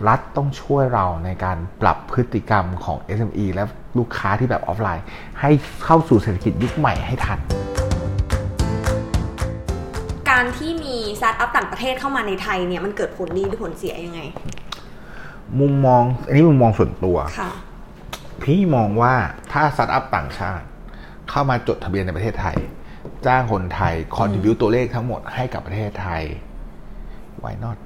รัฐต้องช่วยเราในการปรับพฤติกรรมของ SME และลูกค้าที่แบบออฟไลน์ ให้เข้าสู่เศรษฐกิจยุคใหม่ให้ทัน การที่มีสตาร์ทอัพต่างประเทศเข้ามาในไทยเนี่ยมันเกิดผลดีหรือผลเสียยังไง มุมมองอันนี้มุมมองส่วนตัวค่ะพี่มองว่าถ้าสตาร์ทอัพต่างชาติ เข้ามาจดทะเบียนในประเทศไทย จ้างคนไทย contribute ตัวเลขทั้งหมดให้กับประเทศไทย why not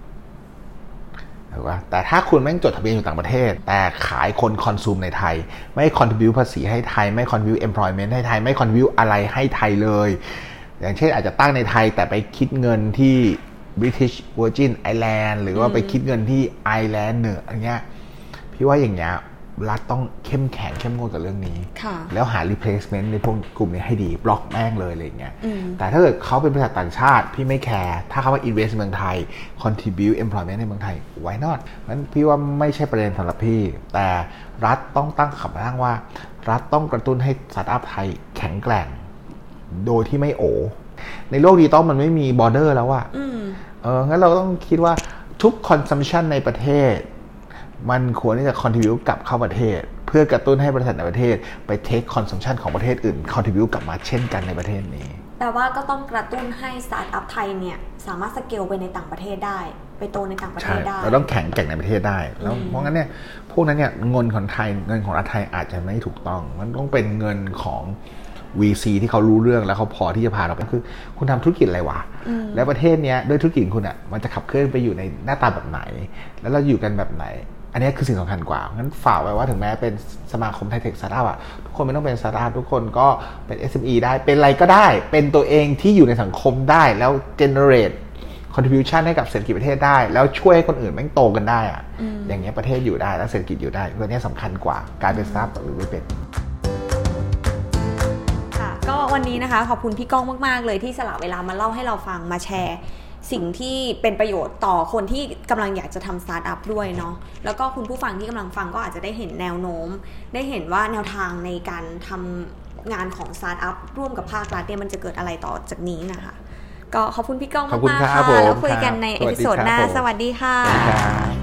ถูกปะแต่ถ้าคุณแม่งจดทะเบียนอยู่ต่างประเทศ แต่ขายคน consume ในไทย ไม่ contribute ภาษีให้ไทย ไม่ contribute employment ให้ไทย ไม่ contribute อะไรให้ไทยเลย อย่างเช่นอาจจะตั้งในไทยแต่ไปคิดเงินที่ British Virgin Island หรือว่าไปคิดเงินที่ไอร์แลนด์เหนืออันเงี้ยพี่ว่าอย่างเงี้ย รัฐต้องเข้มแข็งเข้มงวดกับเรื่องนี้ค่ะแล้วหา replacement ในพวกกลุ่มนี้ให้ดีบล็อกแม่งเลยอะไรอย่างเงี้ยแต่ถ้าเกิดเขาเป็นบริษัทต่างชาติ พี่ไม่แคร์ถ้าเขามา invest ในเมืองไทย contribute employment ในเมืองไทย why not งั้นพี่ว่าไม่ใช่ประเด็นสำหรับพี่ แต่รัฐต้องตั้งคำตั้งว่า รัฐต้องกระตุ้นให้สตาร์ทอัพไทยแข็งแกร่ง โดยที่ไม่โอในโลกดิจิตอลมันไม่มี border แล้วอะอืมเอองั้นเราต้องคิดว่าทุก consumption ในประเทศ มันควรที่จะ contribute กลับเข้าประเทศ เพื่อกระตุ้นให้บริษัทในประเทศ ไป take consumption ของประเทศอื่น contribute กลับมาเช่นกันในประเทศนี้แปลว่าก็ต้องกระตุ้นให้สตาร์ทอัพไทยเนี่ยสามารถสเกลไปในต่างประเทศได้ ไปโตในต่างประเทใช่ศได้ เราต้องแข็งแกร่งในประเทศได้ แล้วเพราะงั้นเนี่ยพวกนั้นเนี่ยเงินของไทยเงินของรัฐไทยอาจจะไม่ถูกต้อง มันต้องเป็นเงินของ VC ที่เขารู้เรื่องแล้วเขาพอที่จะพาเราไปคือ คุณทำธุรกิจอะไรวะ แล้วประเทศเนี้ยด้วยธุรกิจของคุณอะมันจะขับเคลื่อนไปอยู่ในหน้าตาแบบไหน แล้วเราอยู่กันแบบไหน อันนี้คือสิ่งสำคัญกว่างั้นฝากไว้ว่าถึงแม้เป็นสมาคมไทยเทคสตาร์ทอัพอะทุกคนไม่ต้องเป็นสตาร์ทอัพทุกคนก็เป็น SME ได้เป็นอะไรก็ได้ เป็นตัวเองที่อยู่ในสังคมได้แล้ว generate contribution ให้กับเศรษฐกิจประเทศได้ แล้วช่วยให้คนอื่นแม่งโตกันได้อะอย่างเงี้ยประเทศอยู่ได้แล้วเศรษฐกิจอยู่ได้เรื่องนี้สำคัญกว่าการเป็นสตาร์ทอัพหรือไม่เป็นค่ะก็วันนี้นะคะขอบคุณพี่ก้องมาก ๆ เลยที่สละเวลามาเล่าให้เราฟังมาแชร์ สิ่งที่เป็นประโยชน์ต่อคนที่กำลังอยากจะทำสตาร์ทอัพด้วยเนาะแล้วก็คุณผู้ฟังที่กำลังฟังก็อาจจะได้เห็นแนวโน้ม ได้เห็นว่าแนวทางในการทำงานของสตาร์ทอัพร่วมกับภาครัฐเนี่ยมันจะเกิดอะไรต่อจากนี้นะคะก็ขอบคุณพี่ก้องขอบคุณมากๆค่ะครับผมแล้วคุยกันในคเอรับพิโซดสวัสดีหน้าครับผมสวัสดีค่ะครับ